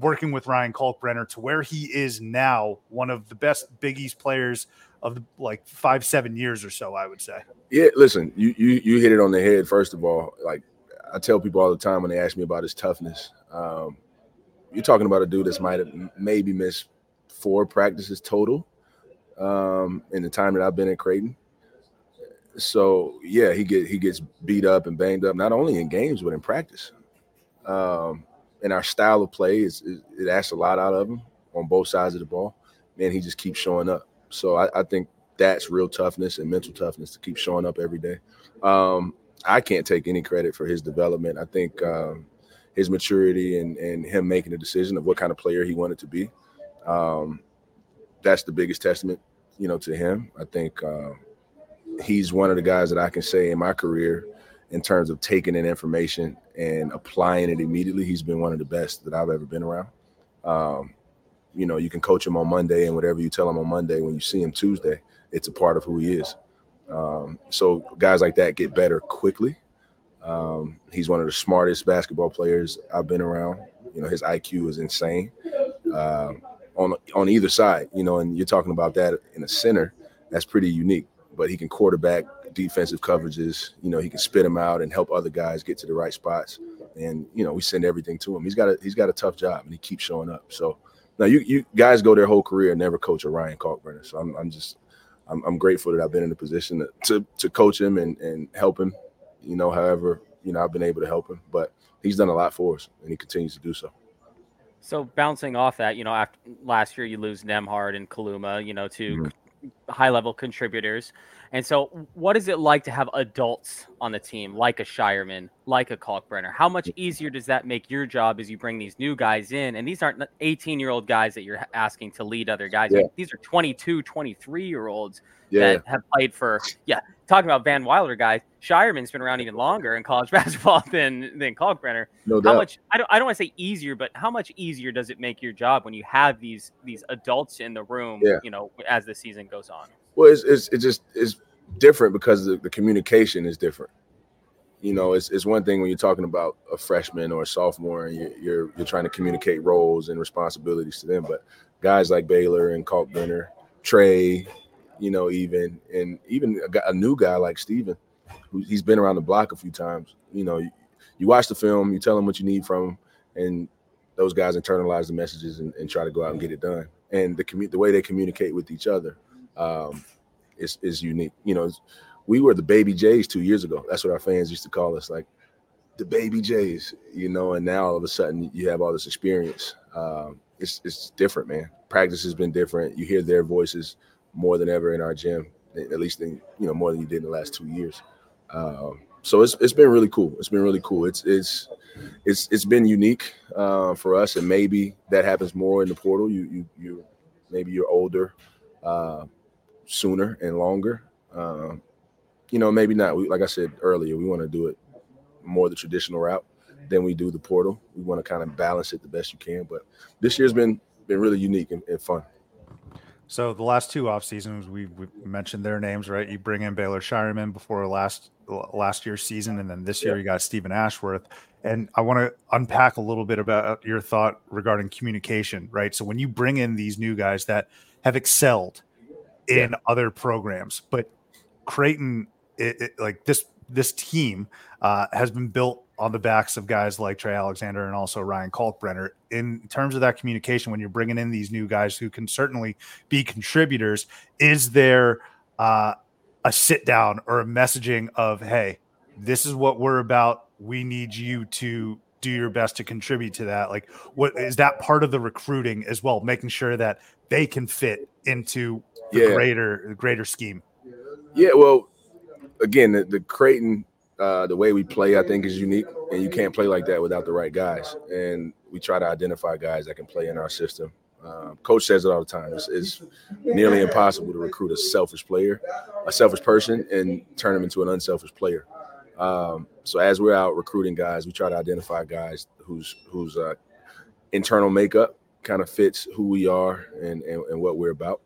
working with Ryan Kalkbrenner to where he is now, one of the best Big East players of like five seven years or so, I would say. Yeah, listen, you you you hit it on the head. First of all, like I tell people all the time when they ask me about his toughness, um, you're talking about a dude that's might have maybe missed four practices total um, in the time that I've been at Creighton. So yeah, he get he gets beat up and banged up not only in games but in practice. Um, and our style of play is, is it asks a lot out of him on both sides of the ball, and he just keeps showing up. So I, I think that's real toughness and mental toughness to keep showing up every day. Um, I can't take any credit for his development. I think um, his maturity and and him making a decision of what kind of player he wanted to be. Um, that's the biggest testament, you know, to him. I think uh, he's one of the guys that I can say in my career, in terms of taking in information and applying it immediately. He's been one of the best that I've ever been around. Um, you know, you can coach him on Monday, and whatever you tell him on Monday, when you see him Tuesday, it's a part of who he is. Um, so guys like that get better quickly. Um, he's one of the smartest basketball players I've been around. You know, his IQ is insane um, on on either side. You know, and you're talking about that in a center. That's pretty unique. But he can quarterback defensive coverages. You know, he can spit them out and help other guys get to the right spots. And you know, we send everything to him. He's got a he's got a tough job, and he keeps showing up. So now you you guys go their whole career and never coach a Ryan Kalkbrenner. So I'm I'm just I'm, I'm grateful that I've been in a position to, to to coach him and and help him You know, however, you know, I've been able to help him, but he's done a lot for us, and he continues to do so. So bouncing off that, you know, after last year you lose Nembhard and Kaluma, you know, 2 Mhm. high level contributors. And so what is it like to have adults on the team, like a Scheierman, like a Kalkbrenner? How much mm. easier does that make your job as you bring these new guys in? And these aren't 18 year old guys that you're asking to lead other guys. Yeah. These are 22, 23 year olds Yeah, that have played for, yeah, talking about Van Wilder guys, Scheierman's been around even longer in college basketball than, than Kalkbrenner no how much I don't I don't want to say easier, but how much easier does it make your job when you have these these adults in the room, Yeah. you know, as the season goes on? Well, it's it's, just it's different because the, the communication is different. You know, it's, it's one thing when you're talking about a freshman or a sophomore and you're, you're you're trying to communicate roles and responsibilities to them, but guys like Baylor and Kalkbrenner, Trey, you know, even and even a, a new guy like Steven, who he's been around the block a few times. You know, you, you watch the film, you tell him what you need from him, and those guys internalize the messages and, and try to go out and get it done. And the commu- the way they communicate with each other um, is is unique. You know, we were the baby Jays two years ago. That's what our fans used to call us, like the baby Jays. You know, and now all of a sudden you have all this experience. Um, it's it's different, man. Practice has been different. You hear their voices more than ever in our gym, at least in you know more than you did in the last two years. Um, so it's it's been really cool. It's been really cool. It's it's it's it's been unique uh, for us, and maybe that happens more in the portal. You you you maybe you're older uh, sooner and longer. Um, you know, maybe not. We, like I said earlier, we want to do it more the traditional route than we do the portal. We want to kind of balance it the best you can. But this year's been been really unique and, and fun. So the last two off seasons, we, we mentioned their names, right? You bring in Baylor Scheierman before last last year's season, and then this year Yeah. you got Steven Ashworth. And I want to unpack a little bit about your thought regarding communication, right? So when you bring in these new guys that have excelled in other programs, but Creighton, it, it, like this this team uh, has been built on the backs of guys like Trey Alexander and also Ryan Kalkbrenner. In terms of that communication, when you're bringing in these new guys who can certainly be contributors, is there uh, a sit down or a messaging of, hey, this is what we're about. We need you to do your best to contribute to that. Like, what is that part of the recruiting as well? Making sure that they can fit into the Yeah. greater the greater scheme. Yeah, well, again, the, the Creighton, uh, the way we play, I think, is unique, and you can't play like that without the right guys. And we try to identify guys that can play in our system. Um, Coach says it all the time. It's, it's nearly impossible to recruit a selfish player, a selfish person, and turn them into an unselfish player. Um, so as we're out recruiting guys, we try to identify guys whose whose uh, internal makeup kind of fits who we are and, and and what we're about.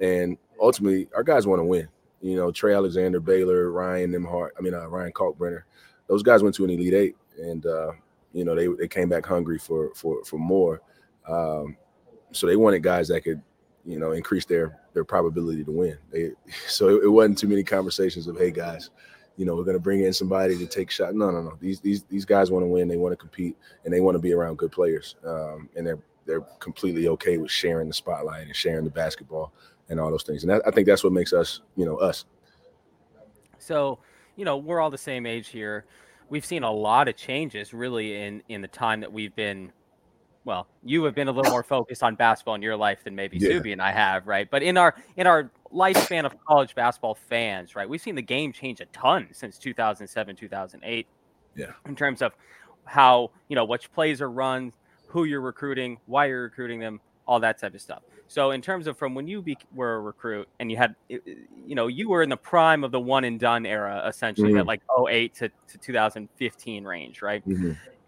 And ultimately, our guys want to win. You know, Trey Alexander, Baylor, Ryan Nembhard, I mean, uh, Ryan Kalkbrenner, those guys went to an Elite Eight, and uh, you know they they came back hungry for for for more. Um, so they wanted guys that could, you know, increase their their probability to win. They, so it, it wasn't too many conversations of, hey guys, you know, we're going to bring in somebody to take shot. No, no, no. These these these guys want to win. They want to compete, and they want to be around good players. Um, and they're they're completely okay with sharing the spotlight and sharing the basketball and all those things. And that, I think that's what makes us, you know, us. So, you know, we're all the same age here. We've seen a lot of changes really in in the time that we've been well, you have been a little more focused on basketball in your life than maybe Yeah. Subi and I have, right? But in our in our lifespan of college basketball fans, right, we've seen the game change a ton since 2007, 2008. Yeah. In terms of how, you know, which plays are run, who you're recruiting, why you're recruiting them, all that type of stuff. So in terms of from when you be, were a recruit and you had, you know, you were in the prime of the one and done era, essentially, that Mhm. like 08 to, to 2015 range, right?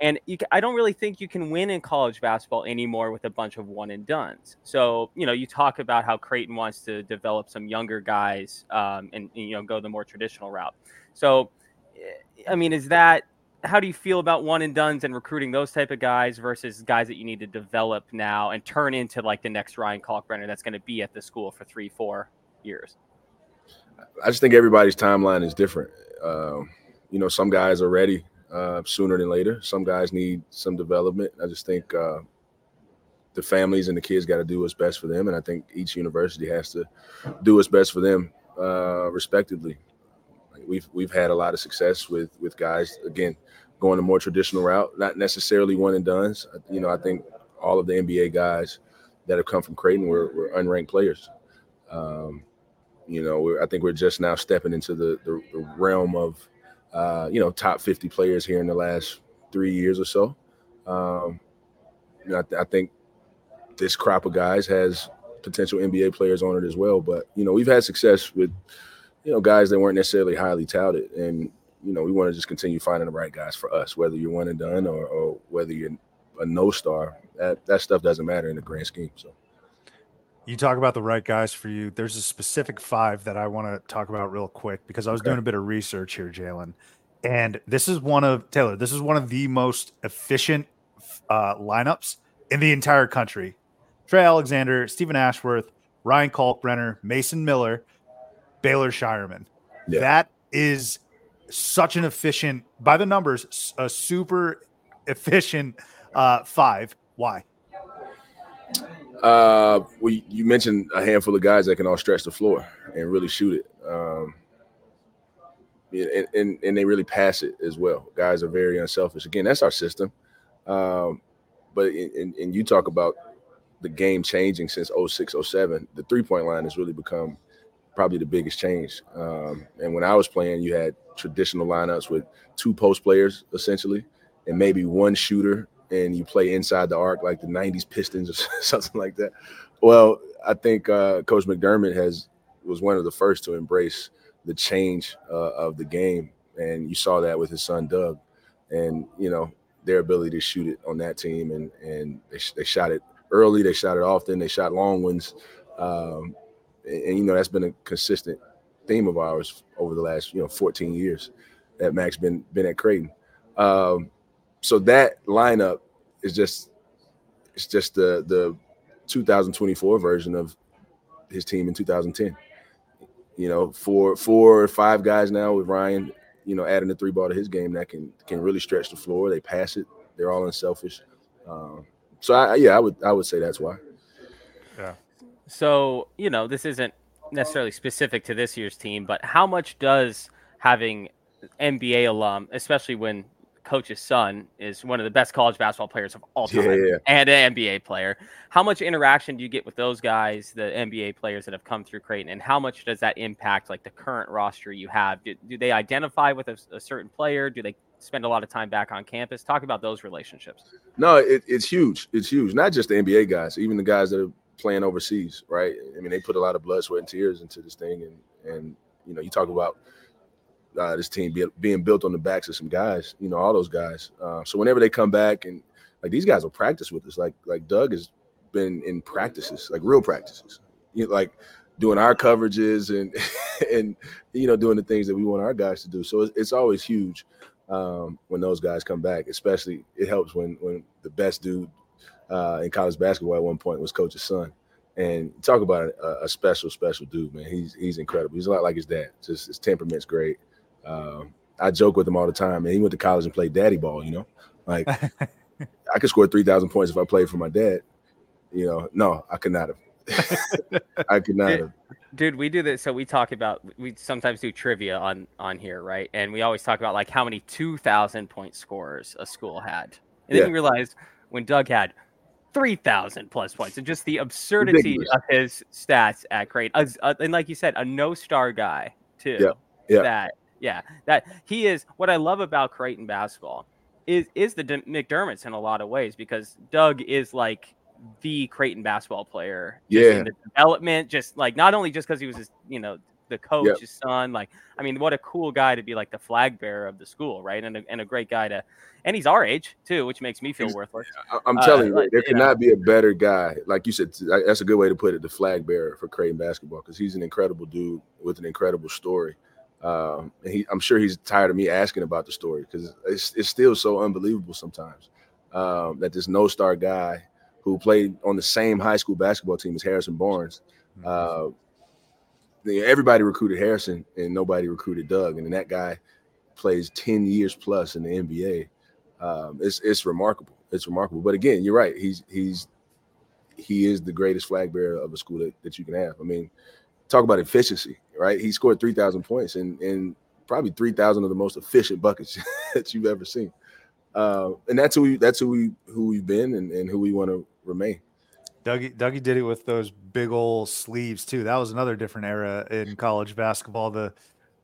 And you, I don't really think you can win in college basketball anymore with a bunch of one and duns. So, you know, you talk about how Creighton wants to develop some younger guys um, and, you know, go the more traditional route. So, eh, I mean, is that, how do you feel about one and duns and recruiting those type of guys versus guys that you need to develop now and turn into like the next Ryan Kalkbrenner that's going to be at the school for three, four years? I just think everybody's timeline is different. Um, you know, some guys are ready uh, sooner than later. Some guys need some development. I just think uh, the families and the kids got to do what's best for them, and I think each university has to do what's best for them, uh, respectively. we've we've had a lot of success with with guys again going a more traditional route, not necessarily one and duns. You know, I think all of the NBA guys that have come from Creighton were, were unranked players. Um, you know, I think we're just now stepping into the, the, the realm of, uh, you know, top 50 players here in the last three years or so. Um, you know, I, th- I, think this crop of guys has potential NBA players on it as well. But, you know, we've had success with, you know, guys that weren't necessarily highly touted. And, you know, we want to just continue finding the right guys for us, whether you're one and done or, or whether you're a no star. That, that stuff doesn't matter in the grand scheme. So. You talk about the right guys for you. There's a specific five that I want to talk about real quick because I was okay. doing a bit of research here, Jalen. And this is one of Taylor, this is one of the most efficient uh, lineups in the entire country. Trey Alexander, Steven Ashworth, Ryan Kalkbrenner, Mason Miller, Baylor Scheierman. Yeah. That is such an efficient, by the numbers, a super efficient uh, five. Why? Uh, well, you mentioned a handful of guys that can all stretch the floor and really shoot it. Um, and, and, and they really pass it as well. Guys are very unselfish. Again, that's our system. Um, but in, in, you talk about the game changing since 06, 07, the three point line has really become probably the biggest change. Um, and when I was playing, you had traditional lineups with two post players essentially, and maybe one shooter and you play inside the arc like the 90s Pistons or something like that. Well, I think uh, Coach McDermott has was one of the first to embrace the change uh, of the game, and you saw that with his son Doug, and you know their ability to shoot it on that team, and and they, they shot it early, they shot it often, they shot long ones, um, and, and, you know that's been a consistent theme of ours over the last you know 14 years that Mac's been been at Creighton. Um, so that lineup is just it's just the the 2024 version of his team in 2010. You know, four four or five guys now with Ryan, you know, adding the three ball to his game that can can really stretch the floor. They pass it. They're all unselfish. Um, so I, yeah, I would I would say that's why. Yeah. So you know, this isn't necessarily specific to this year's team, but how much does having NBA alum, especially when coach's son is one of the best college basketball players of all time yeah, yeah. and an NBA player. How much interaction do you get with those guys, the NBA players that have come through Creighton, and how much does that impact like the current roster you have? Do, do they identify with a, a, certain player? Do they spend a lot of time back on campus? Talk about those relationships. No, it, it's huge. It's huge. Not just the NBA guys, even the guys that are playing overseas, right? I mean, they put a lot of blood, sweat, and tears into this thing, and and you know, you talk about uh, this team be, being built on the backs of some guys, you know, all those guys. Uh, so whenever they come back and like these guys will practice with us, like like Doug has been in practices, like real practices, you know, like doing our coverages and and you know doing the things that we want our guys to do. So it's, it's always huge um, when those guys come back. Especially it helps when when the best dude uh, in college basketball at one point was Coach's son. And talk about a, a, special, special dude, man. He's he's incredible. He's a lot like his dad. Just his temperament's great. Uh, I joke with him all the time, and he went to college and played daddy ball. You know, like I could score three thousand points if I played for my dad. You know, no, I could not have. I could not have. Dude, we do this. So we talk about we sometimes do trivia on on here, right? And we always talk about like how many two thousand point scorers a school had, and then yeah. we realized when Doug had three thousand plus points, and just the absurdity Ridiculous. of his stats at great. Uh, and like you said, a no star guy too. Yeah. Yeah. That yeah, that he is what I love about Creighton basketball is is the D- McDermott's in a lot of ways because Doug is like the Creighton basketball player. Yeah, the development, just like not only just because he was his, you know the coach's yep. son. Like, I mean, what a cool guy to be like the flag bearer of the school, right? And a, and a great guy to, and he's our age too, which makes me feel he's, worthless. I'm telling uh, you, there cannot not be a better guy. Like you said, that's a good way to put it. The flag bearer for Creighton basketball because he's an incredible dude with an incredible story. Um, and he, I'm sure he's tired of me asking about the story because it's, it's still so unbelievable sometimes um, that this no star guy who played on the same high school basketball team as Harrison Barnes, mm-hmm. uh, everybody recruited Harrison and nobody recruited Doug, and then that guy plays 10 years plus in the NBA. Um, it's it's remarkable. It's remarkable. But again, you're right. He's he's he is the greatest flag bearer of a school that, that you can have. I mean, talk about efficiency, right? He scored 3,000 points, and, and probably three thousand of the most efficient buckets that you've ever seen. Uh, and that's who we that's who we who we've been and, and who we want to remain. Dougie Dougie did it with those big old sleeves too. That was another different era in college basketball. The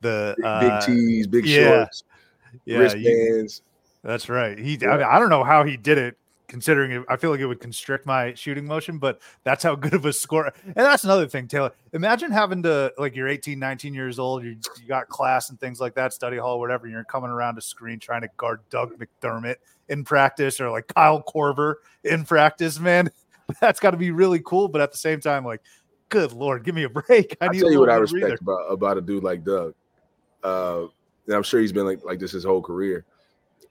the big, uh, big tees, big yeah, shorts, yeah, you- wristbands. that's right. He Yeah. I, mean, I don't know how he did it, considering it, I feel like it would constrict my shooting motion, but that's how good of a score. And that's another thing, Taylor. Imagine having to like you're 18, 19 years old, you, you got class and things like that, study hall, whatever. You're coming around a screen trying to guard Doug McDermott in practice or like Kyle Korver in practice, man. That's got to be really cool, but at the same time, like, good lord, give me a break. I I'll tell you what I breather. respect about, about a dude like Doug. Uh, and I'm sure he's been like like this his whole career.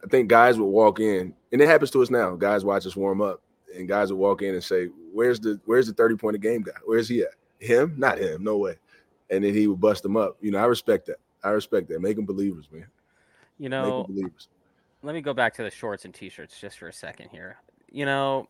I think guys would walk in, and it happens to us now. Guys watch us warm up, and guys would walk in and say, "Where's the Where's the 30 point a game guy? Where's he at? Him? Not him. No way." And then he would bust them up. You know, I respect that. I respect that. Make them believers, man. You know, believers. let me go back to the shorts and t-shirts just for a second here. You know,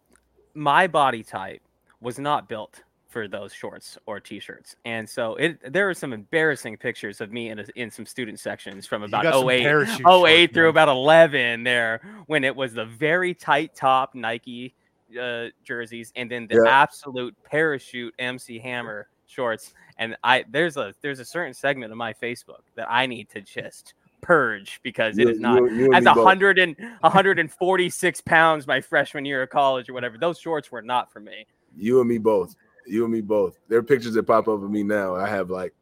my body type was not built for those shorts or t-shirts. And so it there are some embarrassing pictures of me in a, in some student sections from about got 08, 08 shorts, through man. about 11 there when it was the very tight top Nike uh, jerseys and then the Yeah. absolute parachute MC Hammer shorts and I there's a there's a certain segment of my Facebook that I need to just purge because it You- is not you- you and as me a and 146 pounds my freshman year of college or whatever. Those shorts were not for me. You and me both. You and me both. There are pictures that pop up of me now. I have like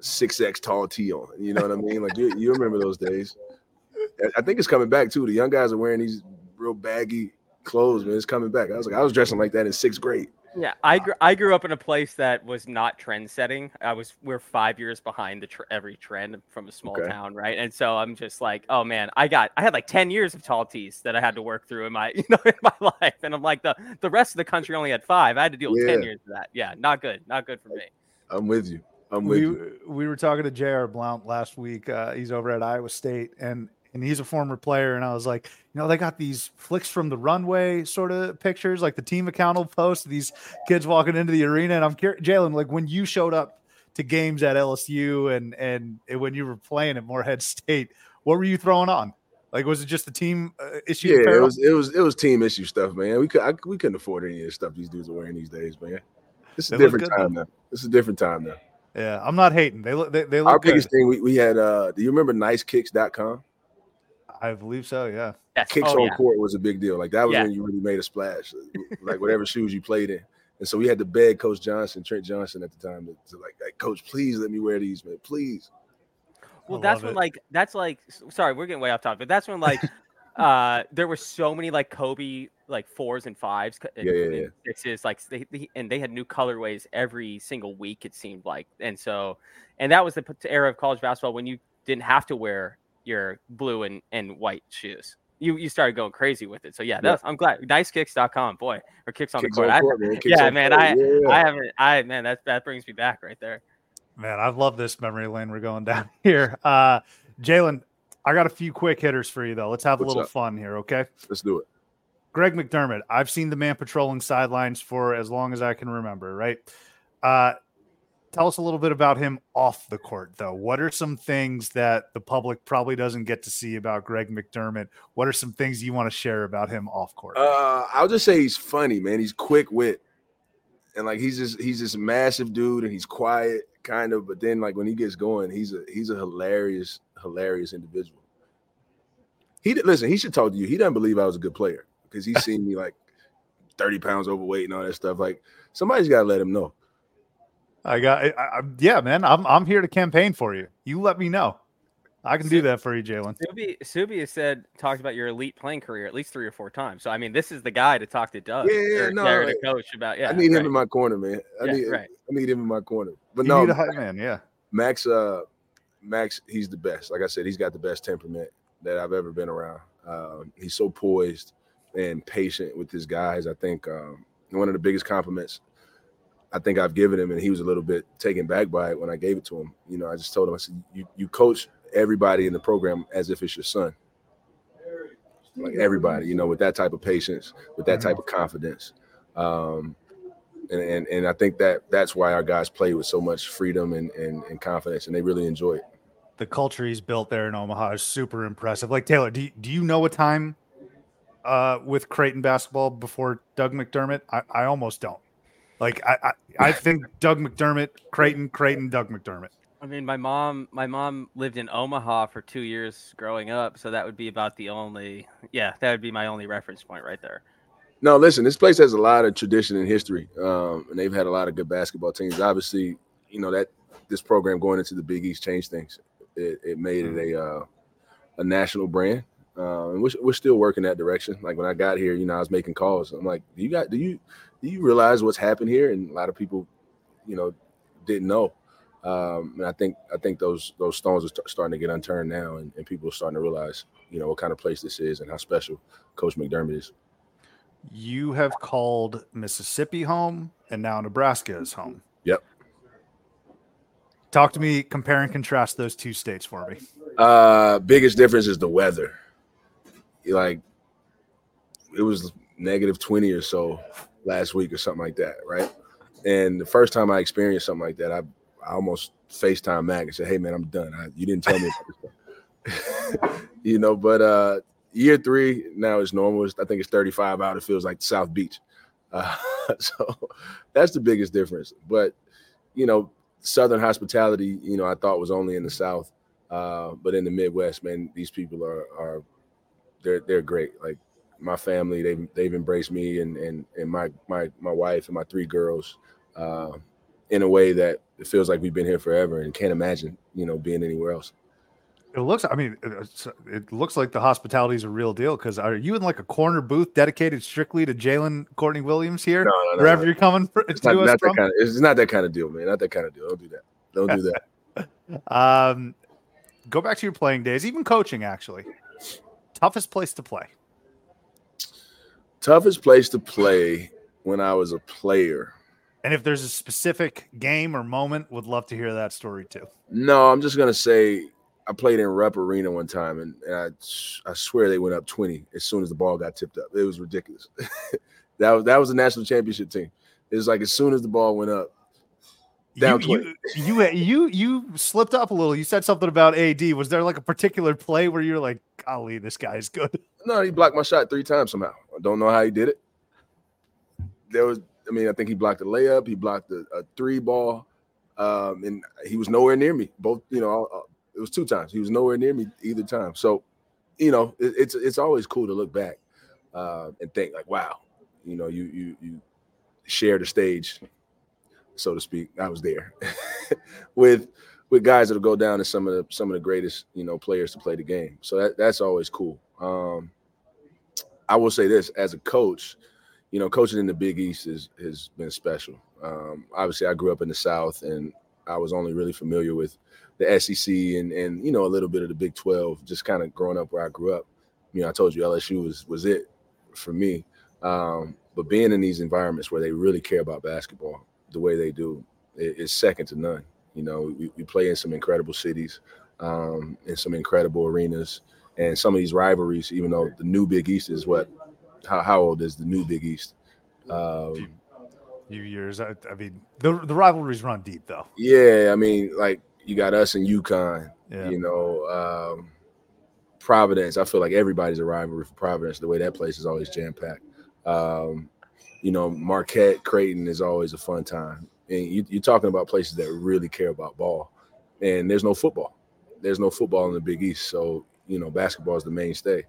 six X tall tee on. You know what I mean? Like you, you remember those days. I- I think it's coming back too. The young guys are wearing these real baggy clothes, man. It's coming back. I was like, I was dressing like that in sixth grade. Yeah, I grew, I grew up in a place that was not trend setting. I was we're five years behind the tr- every trend from a small Okay. town, right? And so I'm just like, oh man, I got I had like ten years of tall tees that I had to work through in my you know in my life, and I'm like the the rest of the country only had five. I had to deal with ten years of that. Yeah, not good, not good for me. I'm with you. I'm with we you. we were talking to J.R. Blount last week. Uh, he's over at Iowa State, and and he's a former player. And I was like, you know, they got these flicks from the runway sort of pictures, like the team account will post these kids walking into the arena. And I'm curious, Jalen, like when you showed up to games at LSU and and and when you were playing at Morehead State, what were you throwing on? Like, was it just the team uh, issue? Yeah, it was it was it was team issue stuff, man. We could I, we couldn't afford any of the stuff these dudes are wearing these days, man. It's a different time now. It's a different time now. Yeah, I'm not hating. They look they, they look Our good. biggest thing we, we had uh do you remember nicekicks.com? I believe so. Yeah. Yes. kicks oh, on yeah. court was a big deal. Like that was Yeah. when you really made a splash, like whatever shoes you played in. And so we had to beg Coach Johnson, Trent Johnson at the time, to, to like, like, Coach, please let me wear these, man, please. Well, I that's when it. like that's like sorry, we're getting way off topic, but that's when like uh there were so many like Kobe like fours and fives co- and, Yeah, yeah, and yeah. sixes like they, they and they had new colorways every single week it seemed like. And so and that was the era of college basketball when you didn't have to wear your blue and, and white shoes. You you started going crazy with it. So yeah, Yeah. I'm glad nicekicks.com, boy, or kicks on Kicks the court. on I- court, man. Kicks yeah, on man, court. I yeah. I haven't I man that that brings me back right there. Man, I love this memory lane we're going down here. Uh Jalen, I got a few quick hitters for you though. Let's have What's a little up? fun here, okay? Let's do it. Greg McDermott. I've seen the man patrolling sidelines for as long as I can remember, right? Uh tell us a little bit about him off the court though. What are some things that the public probably doesn't get to see about Greg McDermott? What are some things you want to share about him off court? Uh, I'll just say he's funny, man. He's quick wit, and like he's just he's this massive dude, and he's quiet, kind of. But then, like when he gets going, he's a he's a hilarious, hilarious individual. He listen. He should talk to you. He doesn't believe I was a good player because he's seen me like thirty pounds overweight and all that stuff. Like somebody's got to let him know. I got I, I, yeah, man. I'm I'm here to campaign for you. You let me know. I can do that for you, Jalen. Subi, Subi has said talked about your elite playing career at least three or four times. So I mean, this is the guy to talk to Doug. Yeah, or, no, or to coach about. Yeah, I need him in my corner, man. I Yeah, need right. I need him in my corner. But You no, need a hype man, yeah. Max, uh, Max, he's the best. Like I said, he's got the best temperament that I've ever been around. Um, he's so poised and patient with his guys. I think um, one of the biggest compliments I think I've given him, and he was a little bit taken back by it when I gave it to him. You know, I just told him, I said, "You you coach everybody in the program as if it's your son." Like everybody, you know, with that type of patience, with that type of confidence. Um, and, and and I think that that's why our guys play with so much freedom and, and, and confidence, and they really enjoy it. the culture he's built there in Omaha is super impressive. Like Taylor, do you, do you know a time uh, with Creighton basketball before Doug McDermott? I, I almost don't. Like I, I, I think Doug McDermott, Creighton, Creighton, Doug McDermott. I mean, my mom, my mom lived in Omaha for two years growing up, so that would be about the only, yeah, that would be my only reference point right there. No, listen, this place has a lot of tradition and history, um, and they've had a lot of good basketball teams. Obviously, you know that this program going into the Big East changed things. It, it made it a uh, a national brand, uh, and we're, we're still working that direction. Like when I got here, you know, I was making calls. I'm like, "Do you got? Do you do you realize what's happened here?" And a lot of people, you know, didn't know. Um, and I think I think those those stones are st- starting to get unturned now, and, and people are starting to realize, you know, what kind of place this is and how special Coach McDermott is. You have called Mississippi home, and now Nebraska is home. Yep. Talk to me, compare and contrast those two states for me. Uh, biggest difference is the weather. Like, it was negative twenty or so last week or something like that, right? And the first time I experienced something like that, I, I almost FaceTime Mac and said, "Hey man, I'm done. I, you didn't tell me you know, but uh year three now is normal. It's, I think it's 35 out. It feels like South Beach. Uh, so that's the biggest difference. But you know, Southern hospitality, you know, I thought was only in the South, uh, but in the Midwest, man, these people are are they're they're great. Like my family, they've they've embraced me and and and my my my wife and my three girls uh, in a way that it feels like we've been here forever and can't imagine, you know, being anywhere else. It looks. I mean, it, looks like the hospitality is a real deal. Because are you in like a corner booth dedicated strictly to Jalen Courtney Williams here? No, no, no, wherever you're coming for, It's to not, us not that from? kind of, it's not that kind of deal, man. Not that kind of deal. Don't do that. Don't do that. Um, go back to your playing days, even coaching. Actually, toughest place to play. Toughest place to play when I was a player. And if there's a specific game or moment, would love to hear that story too. No, I'm just gonna say I played in Rupp Arena one time, and, and I I swear they went up 20 as soon as the ball got tipped up. It was ridiculous. that was that was the national championship team. It was like as soon as the ball went up, down you, you, you you you slipped up a little. You said something about AD. Was there like a particular play where you're like, "Golly, this guy's good"? No, he blocked my shot three times somehow. I don't know how he did it. There was, I mean, I think he blocked a layup. He blocked a, a three ball, um, and he was nowhere near me. Both, you know, uh, it was two times. He was nowhere near me either time. So, you know, it, it's it's always cool to look back uh, and think like, wow, you know, you you you shared a stage, so to speak. I was there with with guys that'll go down as some of the some of the greatest, you know, players to play the game. So that, that's always cool. Um, I will say this as a coach, you know, coaching in the Big East is, has been special. Um, obviously, I grew up in the South, and I was only really familiar with the SEC and and you know a little bit of the Big Twelve. Just kind of growing up where I grew up. You know, I told you LSU was was it for me. Um, but being in these environments where they really care about basketball the way they do it, is second to none. You know, we, we play in some incredible cities, um, in some incredible arenas, and some of these rivalries. Even though the new Big East is what, how, how old is the new Big East? Um, Few years. I, I mean, the the rivalries run deep though. yeah, I mean, like you got us and UConn. Yeah. You know, um, Providence. I feel like everybody's a rivalry for Providence. The way that place is always jam packed. Um, you know, Marquette, Creighton is always a fun time. And you, you're talking about places that really care about ball, and there's no football. There's no football in the Big East, so you know basketball is the mainstay,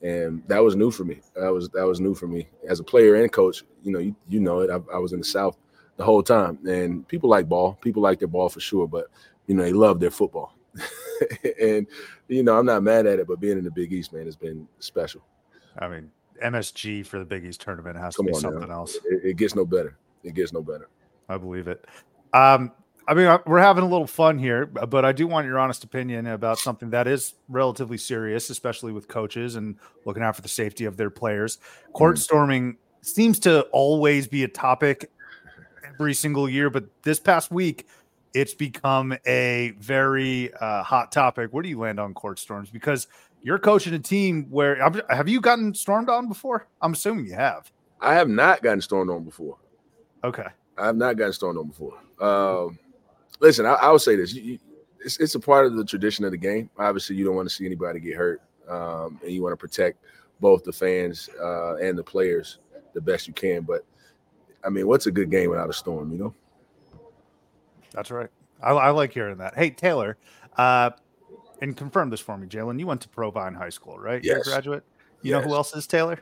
and that was new for me. That was that was new for me as a player and coach. You know, you, you know it. I, I was in the South the whole time, and people like ball. People like their ball for sure, but you know they love their football. and you know, I'm not mad at it, but being in the Big East, man, has been special. I mean, MSG for the Big East tournament has Come to be on now. something else. It, it gets no better. It gets no better. I believe it. Um, I mean, uh, we're having a little fun here, but I do want your honest opinion about something that is relatively serious, especially with coaches and looking out for the safety of their players. Court storming seems to always be a topic every single year, but this past week, it's become a very uh, hot topic. Where do you land on court storms? Because you're coaching a team where have you gotten stormed on before? I'm assuming you have. I have not gotten stormed on before. Okay. I have not gotten stormed on before. Um, listen, I, I will say this: you, you, it's it's a part of the tradition of the game. Obviously, you don't want to see anybody get hurt, um, and you want to protect both the fans uh, and the players the best you can. But I mean, what's a good game without a storm? You know. That's right. I, I like hearing that. Hey Taylor, uh, and confirm this for me, Jalen. You went to Provine High School, right? You're a Yes. graduate. You Yes. know who else is Taylor?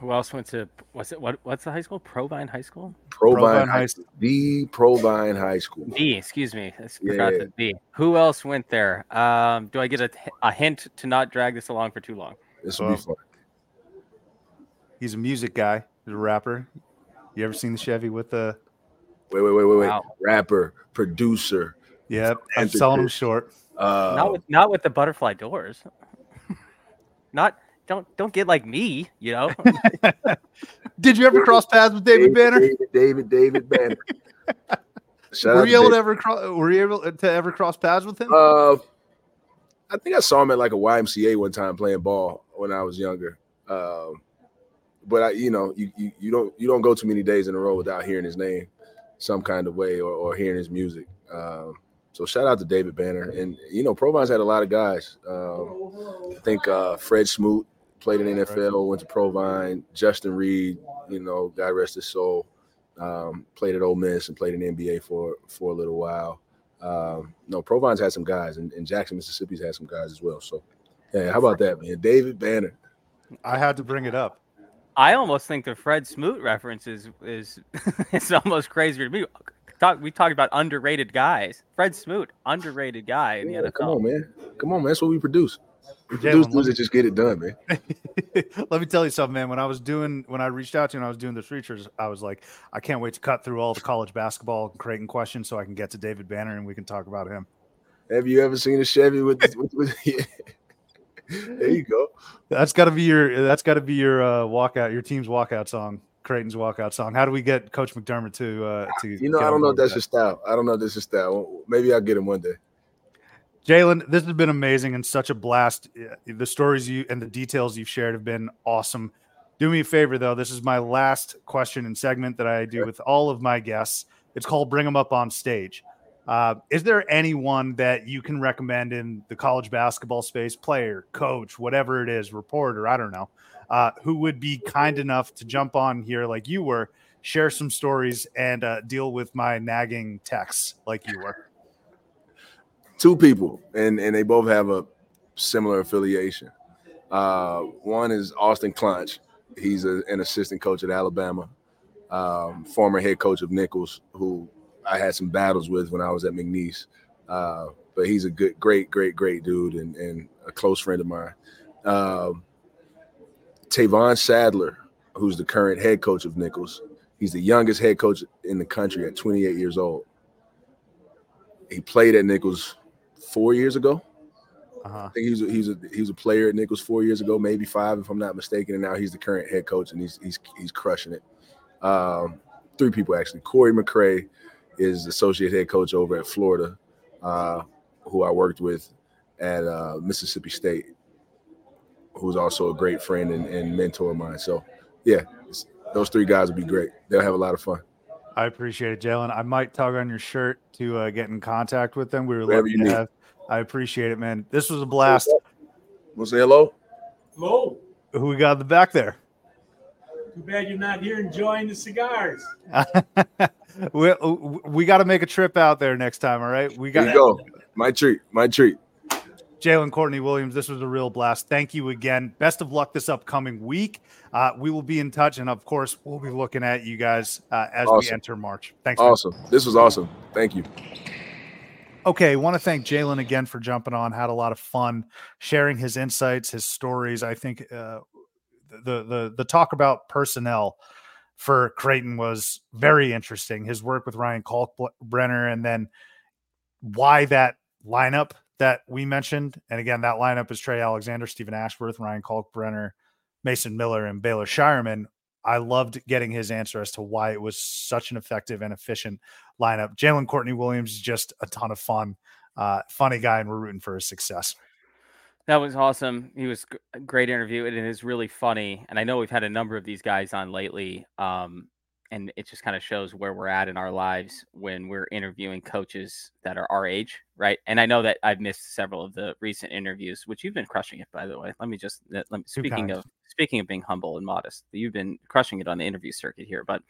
Who else went to what's it? What what's the high school? Provine High School. Provine, Provine High High School, the Provine High School. B. Excuse me. I s- Yeah, forgot yeah. the B. Who else went there? Um, do I get a, a hint to not drag this along for too long? This will Well, be fun. He's a music guy. He's a rapper. You ever seen the Chevy with the? Wait, wait, wait, wait, wait. Wow. Rapper, producer. Yep, I'm selling him short. Uh, not with not with the butterfly doors. not don't don't get like me. You know. Did you ever cross paths with David Banner? David, David, David Banner. Shout Were you able David. to ever cross? Were you able to ever cross paths with him? Uh, I think I saw him at like a YMCA one time playing ball when I was younger. Um, but I, you know, you, you you don't you don't go too many days in a row without hearing his name, some kind of way, or, or hearing his music. Um, so shout out to David Banner, and you know, Provine's had a lot of guys. Um, I think uh, Fred Smoot played in NFL, went to Provine. Justin Reed, you know, God rest his soul, um, played at Ole Miss and played in the NBA for for a little while. Um, no, Provine's had some guys, and, and Jackson, Mississippi's had some guys as well. So, yeah, how about that, man? David Banner. I had to bring it up. I almost think the Fred Smoot reference is is it's almost crazier to me. Talk, we talked about underrated guys. Fred Smoot, underrated guy in the Yeah, NFL. come on, man. Come on, man. That's what we produce. We produce Jalen, dudes that just get it done, man. let me tell you something, man. When I was doing, when I reached out to you and I was doing this features, I was like, I can't wait to cut through all the college basketball and Creighton questions so I can get to David Banner and we can talk about him. Have you ever seen a Chevy with? with, with yeah. There you go. That's got to be your. That's got to be your uh, walkout. Your team's walkout song. Creighton's walkout song. How do we get Coach McDermott to uh, to? You know, I don't know if that's with his style. I don't know if that's his style. Maybe I'll get him one day. Jalen, this has been amazing and such a blast. Uh, The stories you and the details you've shared have been awesome. Do me a favor though. This is my last question and segment that I do with all of my guests. It's called "Bring them up on stage." Uh, is there anyone that you can recommend in the college basketball space, player, coach, whatever it is, reporter, I don't know, uh, who would be kind enough to jump on here like you were, share some stories, and uh, deal with my nagging texts like you were? Two people, and and they both have a similar affiliation. Uh, one is Austin Claunch. He's a, an assistant coach at Alabama, um, former head coach of Nicholls, who I had some battles with when I was at McNeese. Uh, but he's a good, great, great, great dude and, and a close friend of mine. Um, Tevon Saddler, who's the current head coach of Nicholls. He's the youngest head coach in the country at 28 years old. He played at Nicholls four years ago. Uh-huh. I think he was a, he was a, he was a player at Nicholls four years ago, maybe five if I'm not mistaken, and now he's the current head coach and he's he's he's crushing it. Um, three people actually. Korey McCray is associate head coach over at Florida, uh, who I worked with at uh, Mississippi State, who's also a great friend and, and mentor of mine. So, yeah, those three guys would be great. They'll have a lot of fun. I appreciate it, Jalen. I might tug on your shirt to uh, get in contact with them. We were Whatever lucky you to need. have. I appreciate it, man. This was a blast. We'll say hello. Hello. Who we got in the back there? Too bad you're not here enjoying the cigars. we we got to make a trip out there next time. All right, we There got you go. My treat. My treat. Jalen Courtney Williams. This was a real blast. Thank you again. Best of luck this upcoming week. Uh, we will be in touch, and of course, we'll be looking at you guys uh, as we enter March. Thanks. man. Awesome. This was awesome. Thank you. Okay, want to thank Jalen again for jumping on. Had a lot of fun sharing his insights, his stories. I think uh, the the the talk about personnel for Creighton was very interesting. His work with Ryan Kalkbrenner, and then why that lineup that we mentioned, and again, that lineup is Trey Alexander, Steven Ashworth, Ryan Kalkbrenner, Mason Miller, and Baylor Scheierman. I loved getting his answer as to why it was such an effective and efficient lineup. Jalen Courtney Williams is just a ton of fun, uh, funny guy, and we're rooting for his success. That was awesome. He was a great interview, and it is really funny. And I know we've had a number of these guys on lately. Um, and it just kind of shows where we're at in our lives when we're interviewing coaches that are our age, right? And I know that I've missed several of the recent interviews, which you've been crushing it, by the way. Let me just let me, speaking of speaking of being humble and modest, you've been crushing it on the interview circuit here. But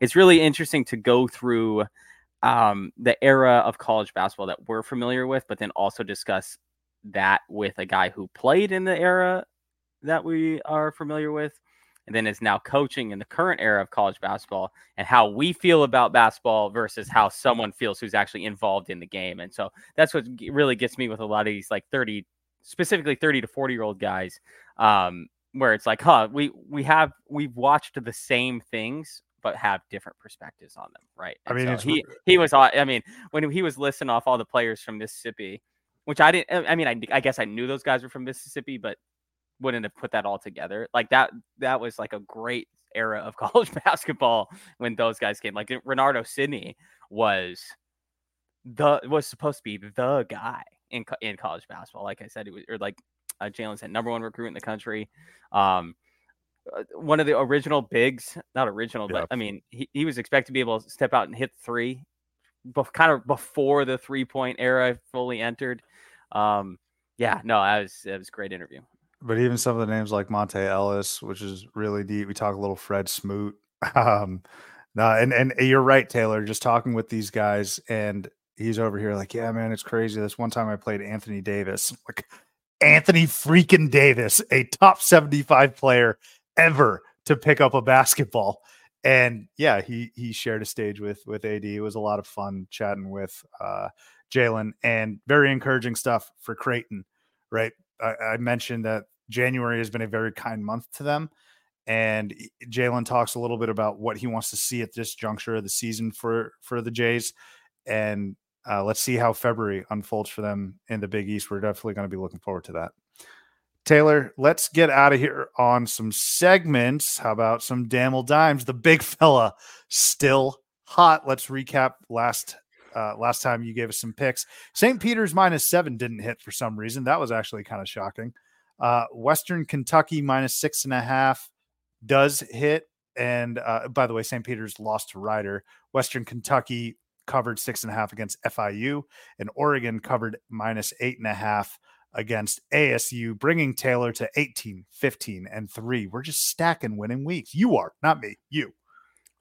it's really interesting to go through um, the era of college basketball that we're familiar with, but then also discuss that with a guy who played in the era that we are familiar with and then is now coaching in the current era of college basketball and how we feel about basketball versus how someone feels who's actually involved in the game. And so that's what really gets me with a lot of these like 30 specifically 30 to 40 year old guys um, where it's like, huh, we we have we've watched the same things but have different perspectives on them, right? And I mean, so he he was I mean, when he was listing off all the players from Mississippi, which I didn't I mean, I, I guess I knew those guys were from Mississippi, but wouldn't have put that all together. Like that that was like a great era of college basketball when those guys came. Like Renardo Sidney was the was supposed to be the guy in in college basketball. Like I said, it was or like uh, Jalen said, number one recruit in the country. Um, uh, one of the original bigs, not original, yeah. but I mean, he, he was expected to be able to step out and hit three, but kind of before the three point era fully entered. Um, yeah, no, that was that was a great interview but even some of the names like Monta Ellis, which is really deep. We talk a little Fred Smoot. Um, and and you're right, Taylor. Just talking with these guys, and he's over here like, yeah, man, it's crazy. This one time I played Anthony Davis, like Anthony freaking Davis, a top 75 player ever to pick up a basketball. And yeah, he he shared a stage with with AD. It was a lot of fun chatting with uh, Jalen, and very encouraging stuff for Creighton. Right, I, mentioned that January has been a very kind month to them. And Jalen talks a little bit about what he wants to see at this juncture of the season for for the Jays. And uh, let's see how February unfolds for them in the Big East. We're definitely going to be looking forward to that. Taylor, let's get out of here on some segments. How about some Damel Dimes? The big fella still hot. Let's recap last uh, last time you gave us some picks. St. Peter's minus seven didn't hit for some reason. That was actually kind of shocking. Uh, Western Kentucky minus six and a half does hit. And uh, by the way, St. Peter's lost to Rider. Western Kentucky covered six and a half against FIU, and Oregon covered minus eight and a half against ASU, bringing Taylor to 18, 15, and three. We're just stacking winning weeks. You are, not me, you.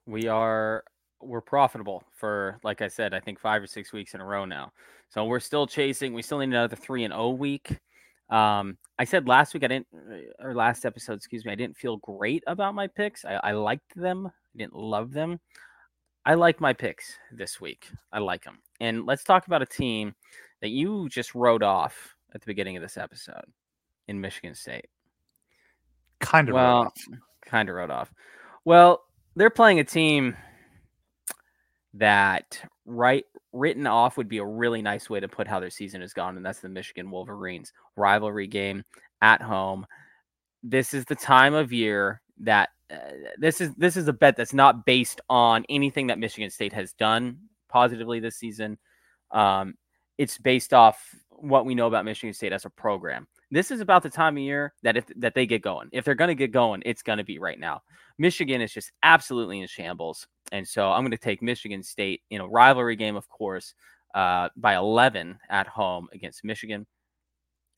We are, we're profitable for, like I said, I think five or six weeks in a row now. So we're still chasing. We still need another three and O week. Um, I said last week I didn't, uh, or last episode, excuse me, I didn't feel great about my picks. I, I liked them, I didn't love them. I like my picks this week. I like them. And let's talk about a team that you just wrote off at the beginning of this episode in Michigan State. Kind of well, kind of wrote off. Well, they're playing a team that right written off would be a really nice way to put how their season has gone, and that's the Michigan Wolverines rivalry game at home. This is the time of year that uh, this is this is a bet that's not based on anything that Michigan State has done positively this season. Um, it's based off what we know about Michigan State as a program. This is about the time of year that if that they get going. If they're going to get going, it's going to be right now. Michigan is just absolutely in shambles. And so I'm going to take Michigan State in a rivalry game, of course, uh, by 11 at home against Michigan.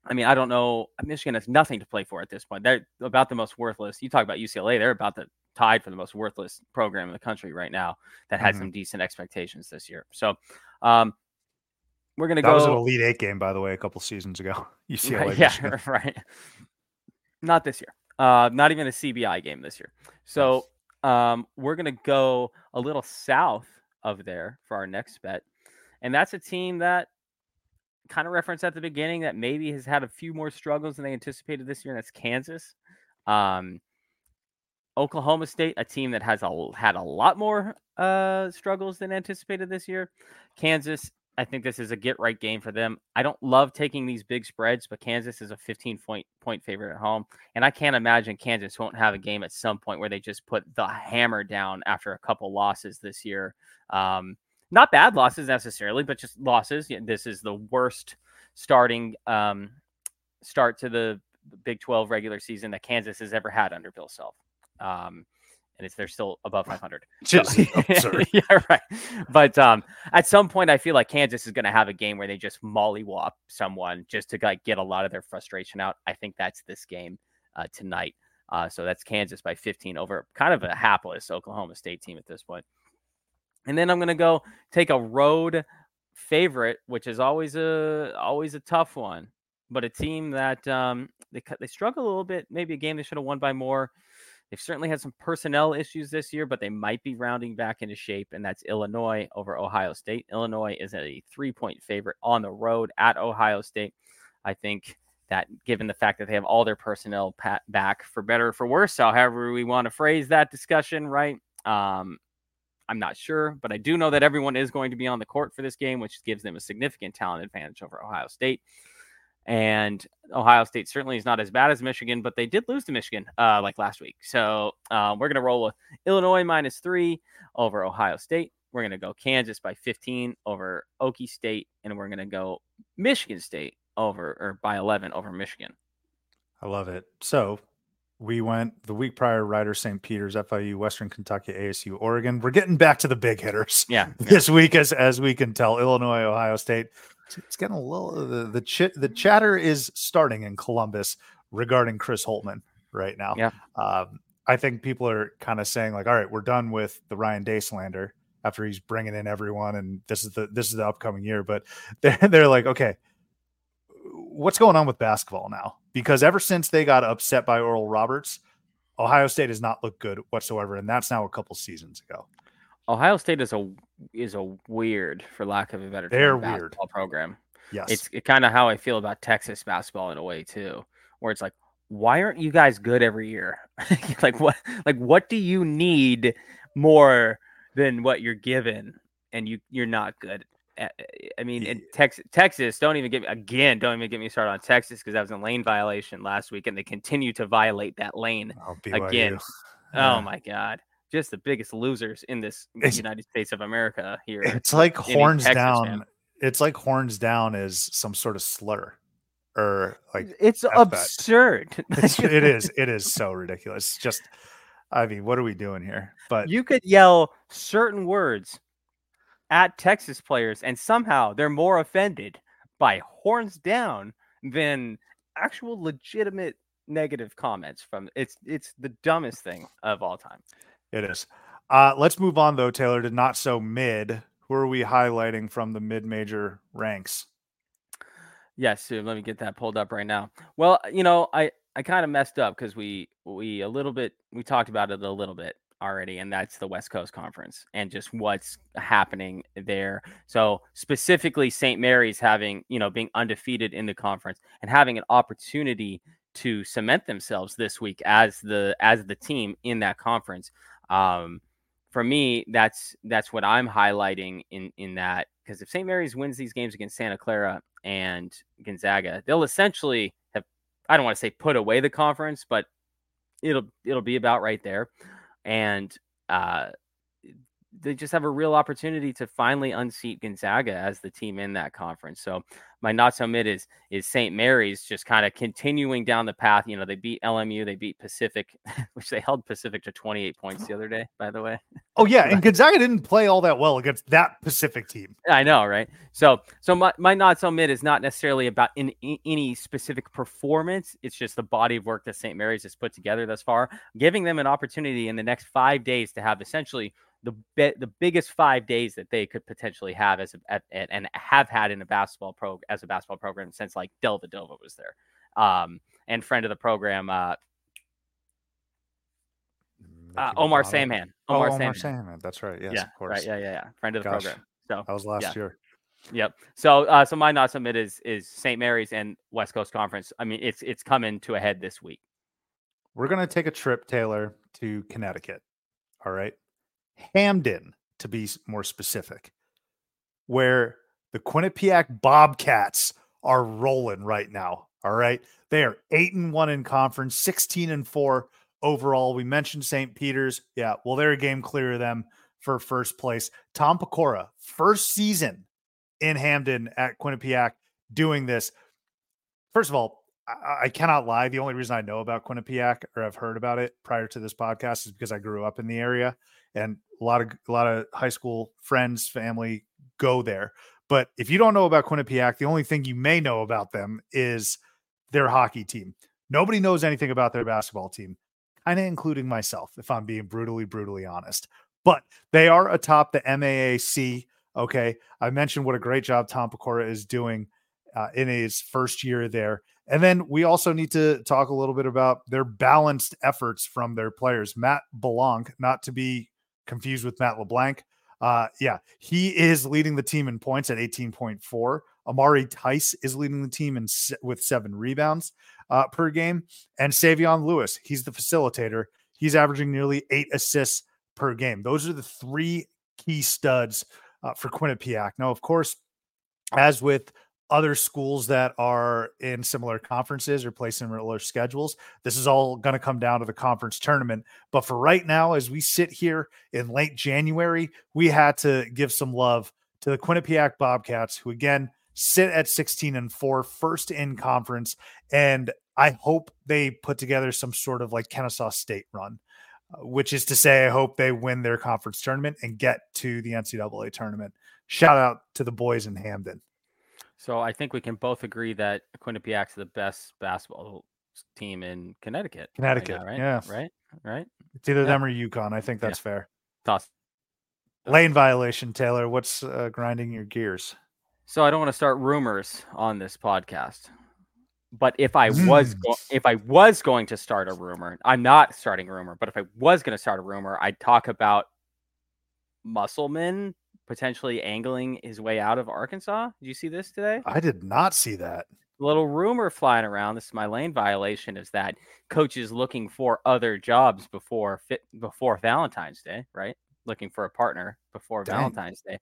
I mean, I don't know. Michigan has nothing to play for at this point. They're about the most worthless. You talk about UCLA, they're about the tied for the most worthless program in the country right now that had mm-hmm. some decent expectations this year. So, um, we're gonna that go. That was an Elite Eight game, by the way, a couple seasons ago. UCLA, right, yeah, right. Not this year. Uh, not even a CBI game this year. So um, we're going to go a little south of there for our next bet. And that's a team that kind of referenced at the beginning that maybe has had a few more struggles than they anticipated this year. And that's Kansas. Um, Oklahoma State, a team that has a, had a lot more uh, struggles than anticipated this year. Kansas I think this is a get right game for them. I don't love taking these big spreads, but Kansas is a 15 point point favorite at home, and I can't imagine Kansas won't have a game at some point where they just put the hammer down after a couple losses this year. Um, not bad losses necessarily, but just losses. This is the worst starting um, start to the Big 12 regular season that Kansas has ever had under Bill Self. Um, and it's they're still above 500. Just absurd. yeah, right. But um, at some point, I feel like Kansas is going to have a game where they just mollywop someone just to like get a lot of their frustration out. I think that's this game uh, tonight. Uh, so that's Kansas by 15 over kind of a hapless Oklahoma State team at this point. And then I'm going to go take a road favorite, which is always a always a tough one, but a team that um, they they struggle a little bit. Maybe a game they should have won by more. They've certainly had some personnel issues this year, but they might be rounding back into shape, and that's Illinois over Ohio State. Illinois is a three point favorite on the road at Ohio State. I think that given the fact that they have all their personnel back for better or for worse, however we want to phrase that discussion, right? Um, I'm not sure, but I do know that everyone is going to be on the court for this game, which gives them a significant talent advantage over Ohio State. And Ohio State certainly is not as bad as Michigan, but they did lose to Michigan uh, like last week. So uh, we're going to roll with Illinois minus three over Ohio State. We're going to go Kansas by 15 over Okie State, and we're going to go Michigan State over or by 11 over Michigan. I love it. So we went the week prior, Rider, St. Peter's, FIU, Western Kentucky, ASU, Oregon. We're getting back to the big hitters. Yeah. This week, as as we can tell, Illinois, Ohio State it's getting a little the the ch- the chatter is starting in Columbus regarding Chris Holtmann right now. Yeah. Um, I think people are kind of saying like, all right, we're done with the Ryan Day slander after he's bringing in everyone, and this is the this is the upcoming year. But they're they're like, okay, what's going on with basketball now? Because ever since they got upset by Oral Roberts, Ohio State has not looked good whatsoever, and that's now a couple seasons ago. Ohio State is a is a weird, for lack of a better term, They're weird program. Yes, it's it kind of how I feel about Texas basketball in a way too, where it's like, why aren't you guys good every year? like what like what do you need more than what you're given, and you you're not good. I mean, in Texas, Texas, don't even get me again. Don't even get me started on Texas because that was a lane violation last week, and they continue to violate that lane oh, again. Oh my god! Just the biggest losers in this it's, United States of America here. It's like horns down. Fan. It's like horns down is some sort of slur or like it's absurd. It's, it is. It is so ridiculous. Just, I mean, what are we doing here? But you could yell certain words at Texas players, and somehow they're more offended by horns down than actual legitimate negative comments from it's it's the dumbest thing of all time. It is. Uh, let's move on though, Taylor, to not so mid. Who are we highlighting from the mid major ranks? Yes, Sue, let me get that pulled up right now. Well, you know, I I kind of messed up because we we a little bit we talked about it a little bit already, and that's the West Coast Conference and just what's happening there. So specifically, St. Mary's having you know being undefeated in the conference and having an opportunity to cement themselves this week as the as the team in that conference. Um, for me, that's that's what I'm highlighting in in that because if St. Mary's wins these games against Santa Clara and Gonzaga, they'll essentially have I don't want to say put away the conference, but it'll it'll be about right there, and uh, they just have a real opportunity to finally unseat Gonzaga as the team in that conference. So my not so mid is is St. Mary's just kind of continuing down the path. You know, they beat LMU, they beat Pacific, which they held Pacific to 28 points oh. the other day, by the way. Oh yeah, and Gonzaga didn't play all that well against that Pacific team. I know, right? So so my, my not so mid is not necessarily about in, in any specific performance. It's just the body of work that St. Mary's has put together thus far, giving them an opportunity in the next five days to have essentially the be- the biggest five days that they could potentially have as a, at, and have had in a basketball pro as a basketball program since like Dellavedova was there, um, and friend of the program, uh, uh, Omar Samhan. Omar, oh, Omar Samhan. That's right. Yes, yeah, of course. Right. Yeah, yeah, yeah. Friend of the Gosh, program. So that was last yeah. year. Yep. So, uh, so my not submit is is St. Mary's and West Coast Conference. I mean, it's it's coming to a head this week. We're gonna take a trip, Taylor, to Connecticut. All right. Hamden, to be more specific, where the Quinnipiac Bobcats are rolling right now. All right. They are eight and one in conference, 16 and four overall. We mentioned St. Peter's. Yeah. Well, they're a game clear of them for first place. Tom Pecora, first season in Hamden at Quinnipiac doing this. First of all, I, I cannot lie. The only reason I know about Quinnipiac or I've heard about it prior to this podcast is because I grew up in the area and a lot of a lot of high school friends, family go there. But if you don't know about Quinnipiac, the only thing you may know about them is their hockey team. Nobody knows anything about their basketball team, kind of including myself, if I'm being brutally, brutally honest. But they are atop the MAAC. Okay. I mentioned what a great job Tom Pecora is doing uh, in his first year there. And then we also need to talk a little bit about their balanced efforts from their players. Matt Balanc, not to be confused with Matt LeBlanc. Uh, yeah, he is leading the team in points at 18.4. Amarri Tice is leading the team in with seven rebounds uh, per game, and Savion Lewis, he's the facilitator. He's averaging nearly eight assists per game. Those are the three key studs uh, for Quinnipiac. Now, of course, as with other schools that are in similar conferences or play similar schedules. This is all going to come down to the conference tournament. But for right now, as we sit here in late January, we had to give some love to the Quinnipiac Bobcats, who again sit at 16 and four, first in conference. And I hope they put together some sort of like Kennesaw State run, uh, which is to say, I hope they win their conference tournament and get to the NCAA tournament. Shout out to the boys in Hamden. So I think we can both agree that Quinnipiac's the best basketball team in Connecticut. Connecticut, right? Now, right? Yeah, right, right. It's either yeah. them or UConn. I think that's yeah. fair. Toss. Lane violation, Taylor. What's uh, grinding your gears? So I don't want to start rumors on this podcast, but if I was go- if I was going to start a rumor, I'm not starting a rumor. But if I was going to start a rumor, I'd talk about Musselman potentially angling his way out of Arkansas. Did you see this today? I did not see that. Little rumor flying around. This is my lane violation. Is that coaches looking for other jobs before fit before Valentine's Day, right? Looking for a partner before Dang. Valentine's Day.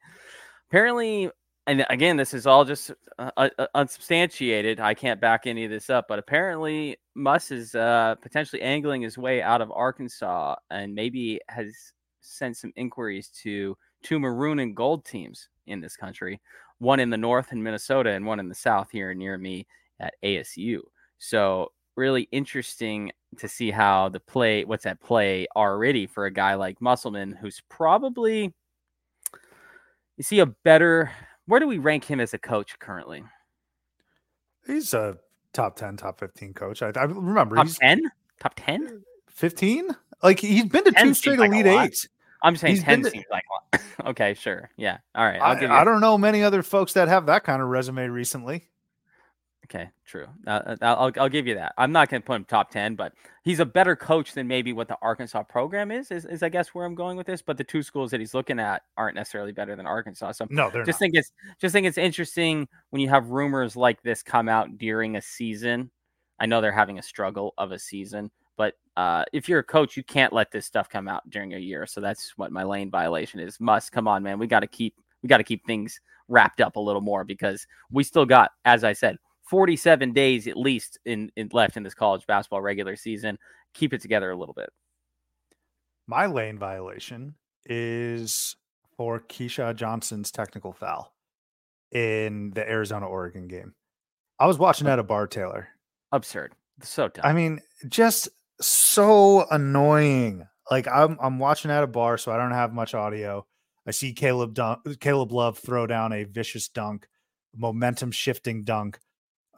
Apparently, and again, this is all just uh, uh, unsubstantiated. I can't back any of this up, but apparently, Muss is uh, potentially angling his way out of Arkansas, and maybe has sent some inquiries to two maroon and gold teams in this country, one in the north in Minnesota and one in the south here near me at ASU. So really interesting to see how the play what's at play already for a guy like Musselman who's probably you see a better where do we rank him as a coach currently? He's a top 10, top 15 coach. I, I remember top 10? Top 10? 15? Like he's been to two straight Elite like Eights. I'm saying He's 10 seems like okay, sure. Yeah. All right. I'll I, give you I don't know many other folks that have that kind of resume recently. Okay, true. Uh, I'll, I'll give you that. I'm not going to put him top 10, but he's a better coach than maybe what the Arkansas program is, is, is I guess where I'm going with this. But the two schools that he's looking at aren't necessarily better than Arkansas. So no, they're just not. think it's just think it's interesting when you have rumors like this come out during a season. I know they're having a struggle of a season, but uh, if you're a coach, you can't let this stuff come out during a year. So that's what my lane violation is. Must come on, man. We got to keep we got to keep things wrapped up a little more because we still got, as I said, 47 days at least in, in left in this college basketball regular season. Keep it together a little bit. My lane violation is for Keshad Johnson's technical foul in the Arizona Oregon game. I was watching at a bar, Taylor. Absurd. So tough. I mean, just so annoying. Like I'm I'm watching at a bar, so I don't have much audio. I see Caleb dunk, Caleb Love throw down a vicious dunk, momentum shifting dunk,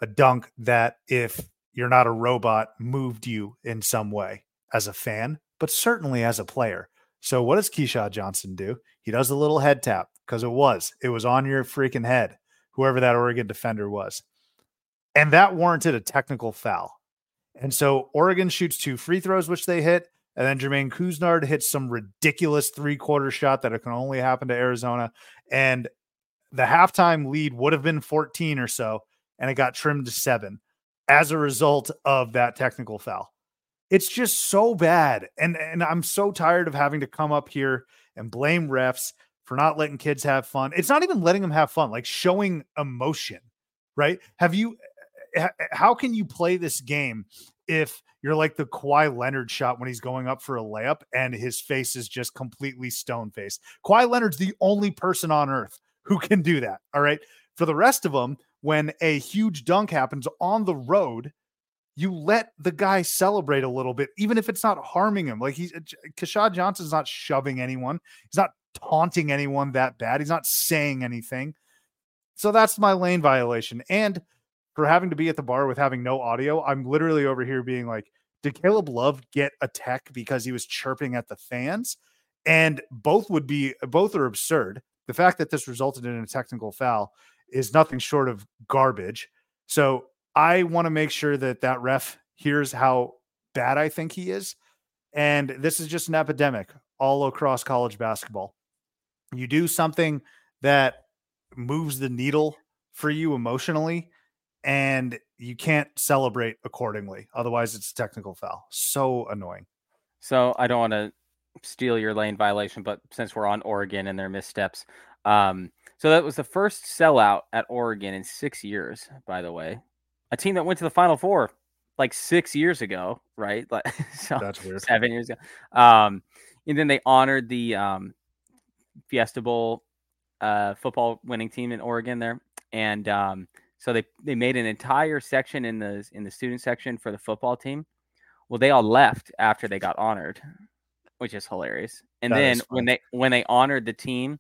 a dunk that if you're not a robot moved you in some way as a fan, but certainly as a player. So what does Keshad Johnson do? He does a little head tap because it was it was on your freaking head, whoever that Oregon defender was, and that warranted a technical foul. And so Oregon shoots two free throws, which they hit. And then Jermaine Couisnard hits some ridiculous three quarter shot that it can only happen to Arizona. And the halftime lead would have been 14 or so, and it got trimmed to seven as a result of that technical foul. It's just so bad. And, and I'm so tired of having to come up here and blame refs for not letting kids have fun. It's not even letting them have fun, like showing emotion, right? Have you how can you play this game if you're like the Kawhi Leonard shot when he's going up for a layup and his face is just completely stone faced? Kawhi Leonard's the only person on earth who can do that. All right. For the rest of them, when a huge dunk happens on the road, you let the guy celebrate a little bit, even if it's not harming him. Like he's uh, Keshad Johnson's not shoving anyone, he's not taunting anyone that bad, he's not saying anything. So that's my lane violation. And for having to be at the bar with having no audio, I'm literally over here being like, did Caleb Love get a tech because he was chirping at the fans? And both would be both are absurd. The fact that this resulted in a technical foul is nothing short of garbage. So I want to make sure that that ref hears how bad I think he is. And this is just an epidemic all across college basketball. You do something that moves the needle for you emotionally, and you can't celebrate accordingly. Otherwise, it's a technical foul. So annoying. So I don't want to steal your lane violation, but since we're on Oregon and their missteps, um, so that was the first sellout at Oregon in six years, by the way a team that went to the Final Four like six years ago, right? Like so that's weird. Seven years ago. Um, and then they honored the um, Fiesta Bowl uh, football winning team in Oregon there, and um, so they they made an entire section in the in the student section for the football team. Well, they all left after they got honored, which is hilarious. And that then when they when they honored the team,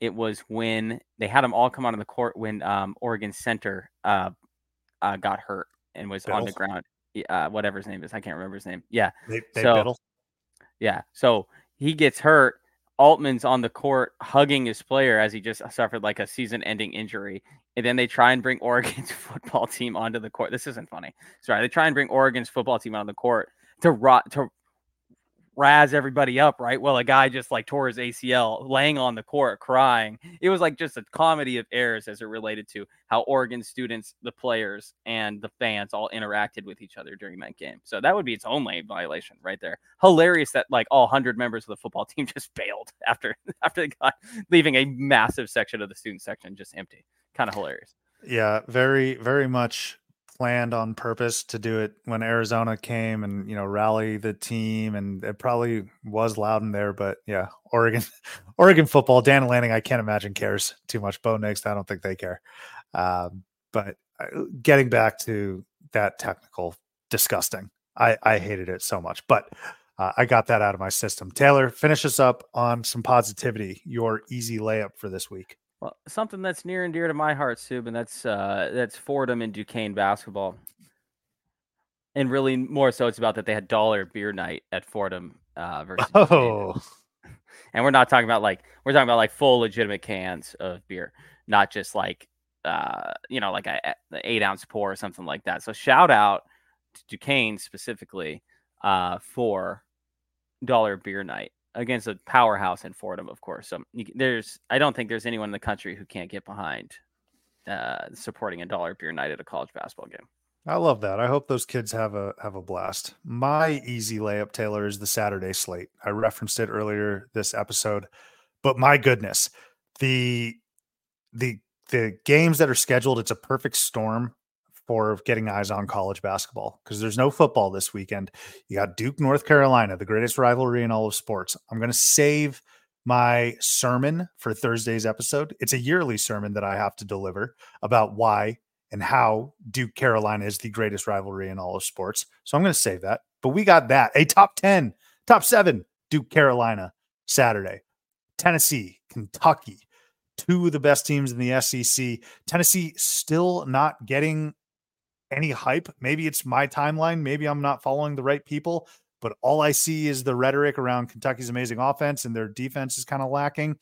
it was when they had them all come out onto the court when um, Oregon center uh, uh, got hurt and was Bittle. on the ground. Uh, whatever his name is, I can't remember his name. Yeah. They, they so, Bittle. yeah. So he gets hurt. Altman's on the court hugging his player as he just suffered like a season-ending injury, and then they try and bring Oregon's football team onto the court. This isn't funny. Sorry, they try and bring Oregon's football team on the court to rot to razz everybody up, right? Well, a guy just like tore his ACL laying on the court crying. It was like just a comedy of errors as it related to how Oregon students, the players, and the fans all interacted with each other during that game. So that would be its lane violation right there. Hilarious that like all 100 members of the football team just bailed after after they got leaving a massive section of the student section just empty. Kind of hilarious. Yeah, very very much planned on purpose to do it when Arizona came and you know rally the team, and it probably was loud in there. But yeah, Oregon, Oregon football. Dan Lanning, I can't imagine cares too much. Bo Nix, I don't think they care. Um, but uh, getting back to that technical, disgusting. I I hated it so much, but. Uh, I got that out of my system. Taylor, finish us up on some positivity. Your easy layup for this week. Well, something that's near and dear to my heart, Sub, and that's uh, that's Fordham and Duquesne basketball. And really, more so, it's about that they had dollar beer night at Fordham uh, versus. Oh. And we're not talking about like we're talking about like full legitimate cans of beer, not just like uh, you know like a, a eight ounce pour or something like that. So shout out to Duquesne specifically uh, for dollar beer night against a powerhouse in Fordham, of course. So there's, I don't think there's anyone in the country who can't get behind uh, supporting a dollar beer night at a college basketball game. I love that. I hope those kids have a have a blast. My easy layup, Taylor, is the Saturday slate. I referenced it earlier this episode, but my goodness, the the the games that are scheduled, it's a perfect storm for getting eyes on college basketball because there's no football this weekend. You got Duke, North Carolina, the greatest rivalry in all of sports. I'm going to save my sermon for Thursday's episode. It's a yearly sermon that I have to deliver about why and how Duke Carolina is the greatest rivalry in all of sports. So I'm going to save that. But we got that a top 10, top seven Duke Carolina Saturday, Tennessee, Kentucky, two of the best teams in the SEC. Tennessee still not getting any hype. Maybe it's my timeline. Maybe I'm not following the right people, but all I see is the rhetoric around Kentucky's amazing offense and their defense is kind of lacking.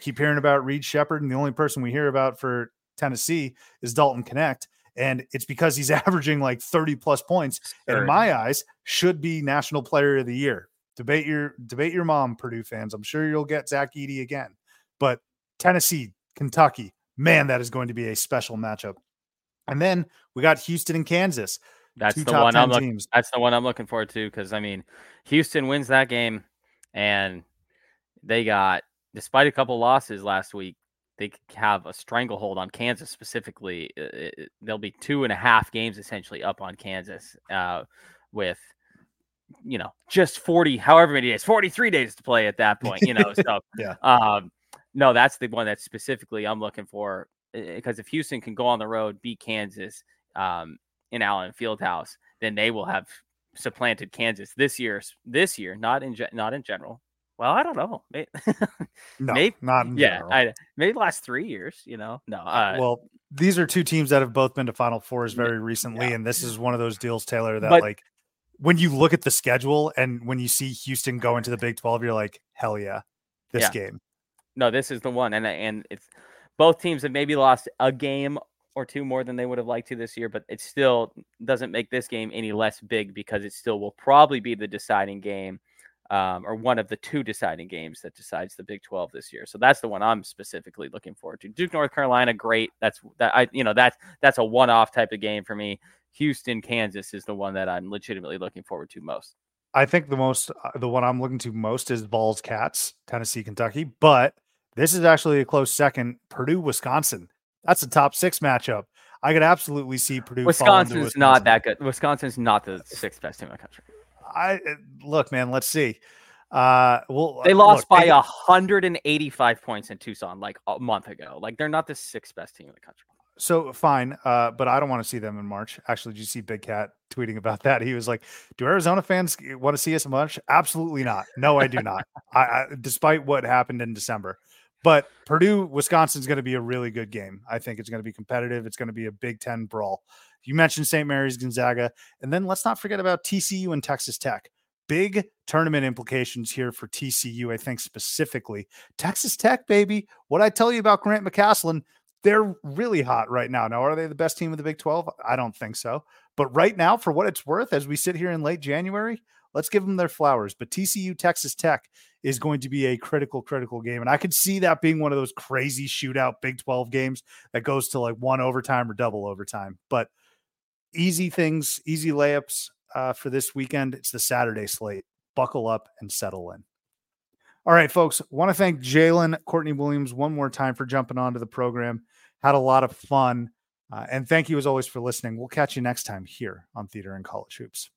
Keep hearing about Reed Sheppard, and the only person we hear about for Tennessee is Dalton Knecht. And it's because he's averaging like 30 plus points. And in my eyes, should be national player of the year. Debate your debate your mom, Purdue fans. I'm sure you'll get Zach Edey again. But Tennessee, Kentucky, man, that is going to be a special matchup. And then we got Houston and Kansas. That's the one I'm looking. That's the one I'm looking forward to because I mean, Houston wins that game, and they got, despite a couple losses last week, they have a stranglehold on Kansas specifically. It, it, they'll be two and a half games essentially up on Kansas, uh, with you know just 40, however many days, 43 days to play at that point. You know, so yeah. Um, no, that's the one that specifically I'm looking for because if Houston can go on the road, beat Kansas um, in Allen Fieldhouse, then they will have supplanted Kansas this year. This year, not in not in general. Well, I don't know. Maybe, No, maybe not in yeah, general. I, maybe last three years. You know, no. Uh, well, these are two teams that have both been to Final Fours very recently, and this is one of those deals, Taylor, that But- like when you look at the schedule and when you see Houston go into the Big Twelve, you're like, hell yeah, this Yeah. game. no, this is the one, and and it's both teams have maybe lost a game or two more than they would have liked to this year, but it still doesn't make this game any less big because it still will probably be the deciding game, um, or one of the two deciding games that decides the Big Twelve this year. So that's the one I'm specifically looking forward to. Duke, North Carolina, great. That's that I you know that's that's a one-off type of game for me. Houston, Kansas is the one that I'm legitimately looking forward to most. I think the most, uh, the one I'm looking to most is Vols Cats, Tennessee, Kentucky. But this is actually a close second. Purdue, Wisconsin. That's a top six matchup. I could absolutely see Purdue. Wisconsin's not that good. Wisconsin's not the sixth best team in the country. I uh, look, man. Let's see. Uh, well, They uh, lost look, by they- 185 points in Tucson like a month ago. Like they're not the sixth best team in the country. So fine, uh, but I don't want to see them in March. Actually, did you see Big Cat tweeting about that? He was like, "Do Arizona fans want to see us in March?" Absolutely not. No, I do not. I, I, despite what happened in December, but Purdue, Wisconsin's going to be a really good game. I think it's going to be competitive. It's going to be a Big Ten brawl. You mentioned St. Mary's, Gonzaga, and then let's not forget about TCU and Texas Tech. Big tournament implications here for TCU, I think specifically. Texas Tech, baby. What I tell you about Grant McCasland, they're really hot right now. Now, are they the best team of the Big 12? I don't think so. But right now, for what it's worth, as we sit here in late January, let's give them their flowers. But TCU Texas Tech is going to be a critical, critical game. And I could see that being one of those crazy shootout Big 12 games that goes to like one overtime or double overtime. But easy things, easy layups uh, for this weekend. It's the Saturday slate. Buckle up and settle in. All right, folks. Want to thank Jalen Courtney Williams one more time for jumping onto the program. Had a lot of fun. Uh, and thank you as always for listening. We'll catch you next time here on Theater and College Hoops.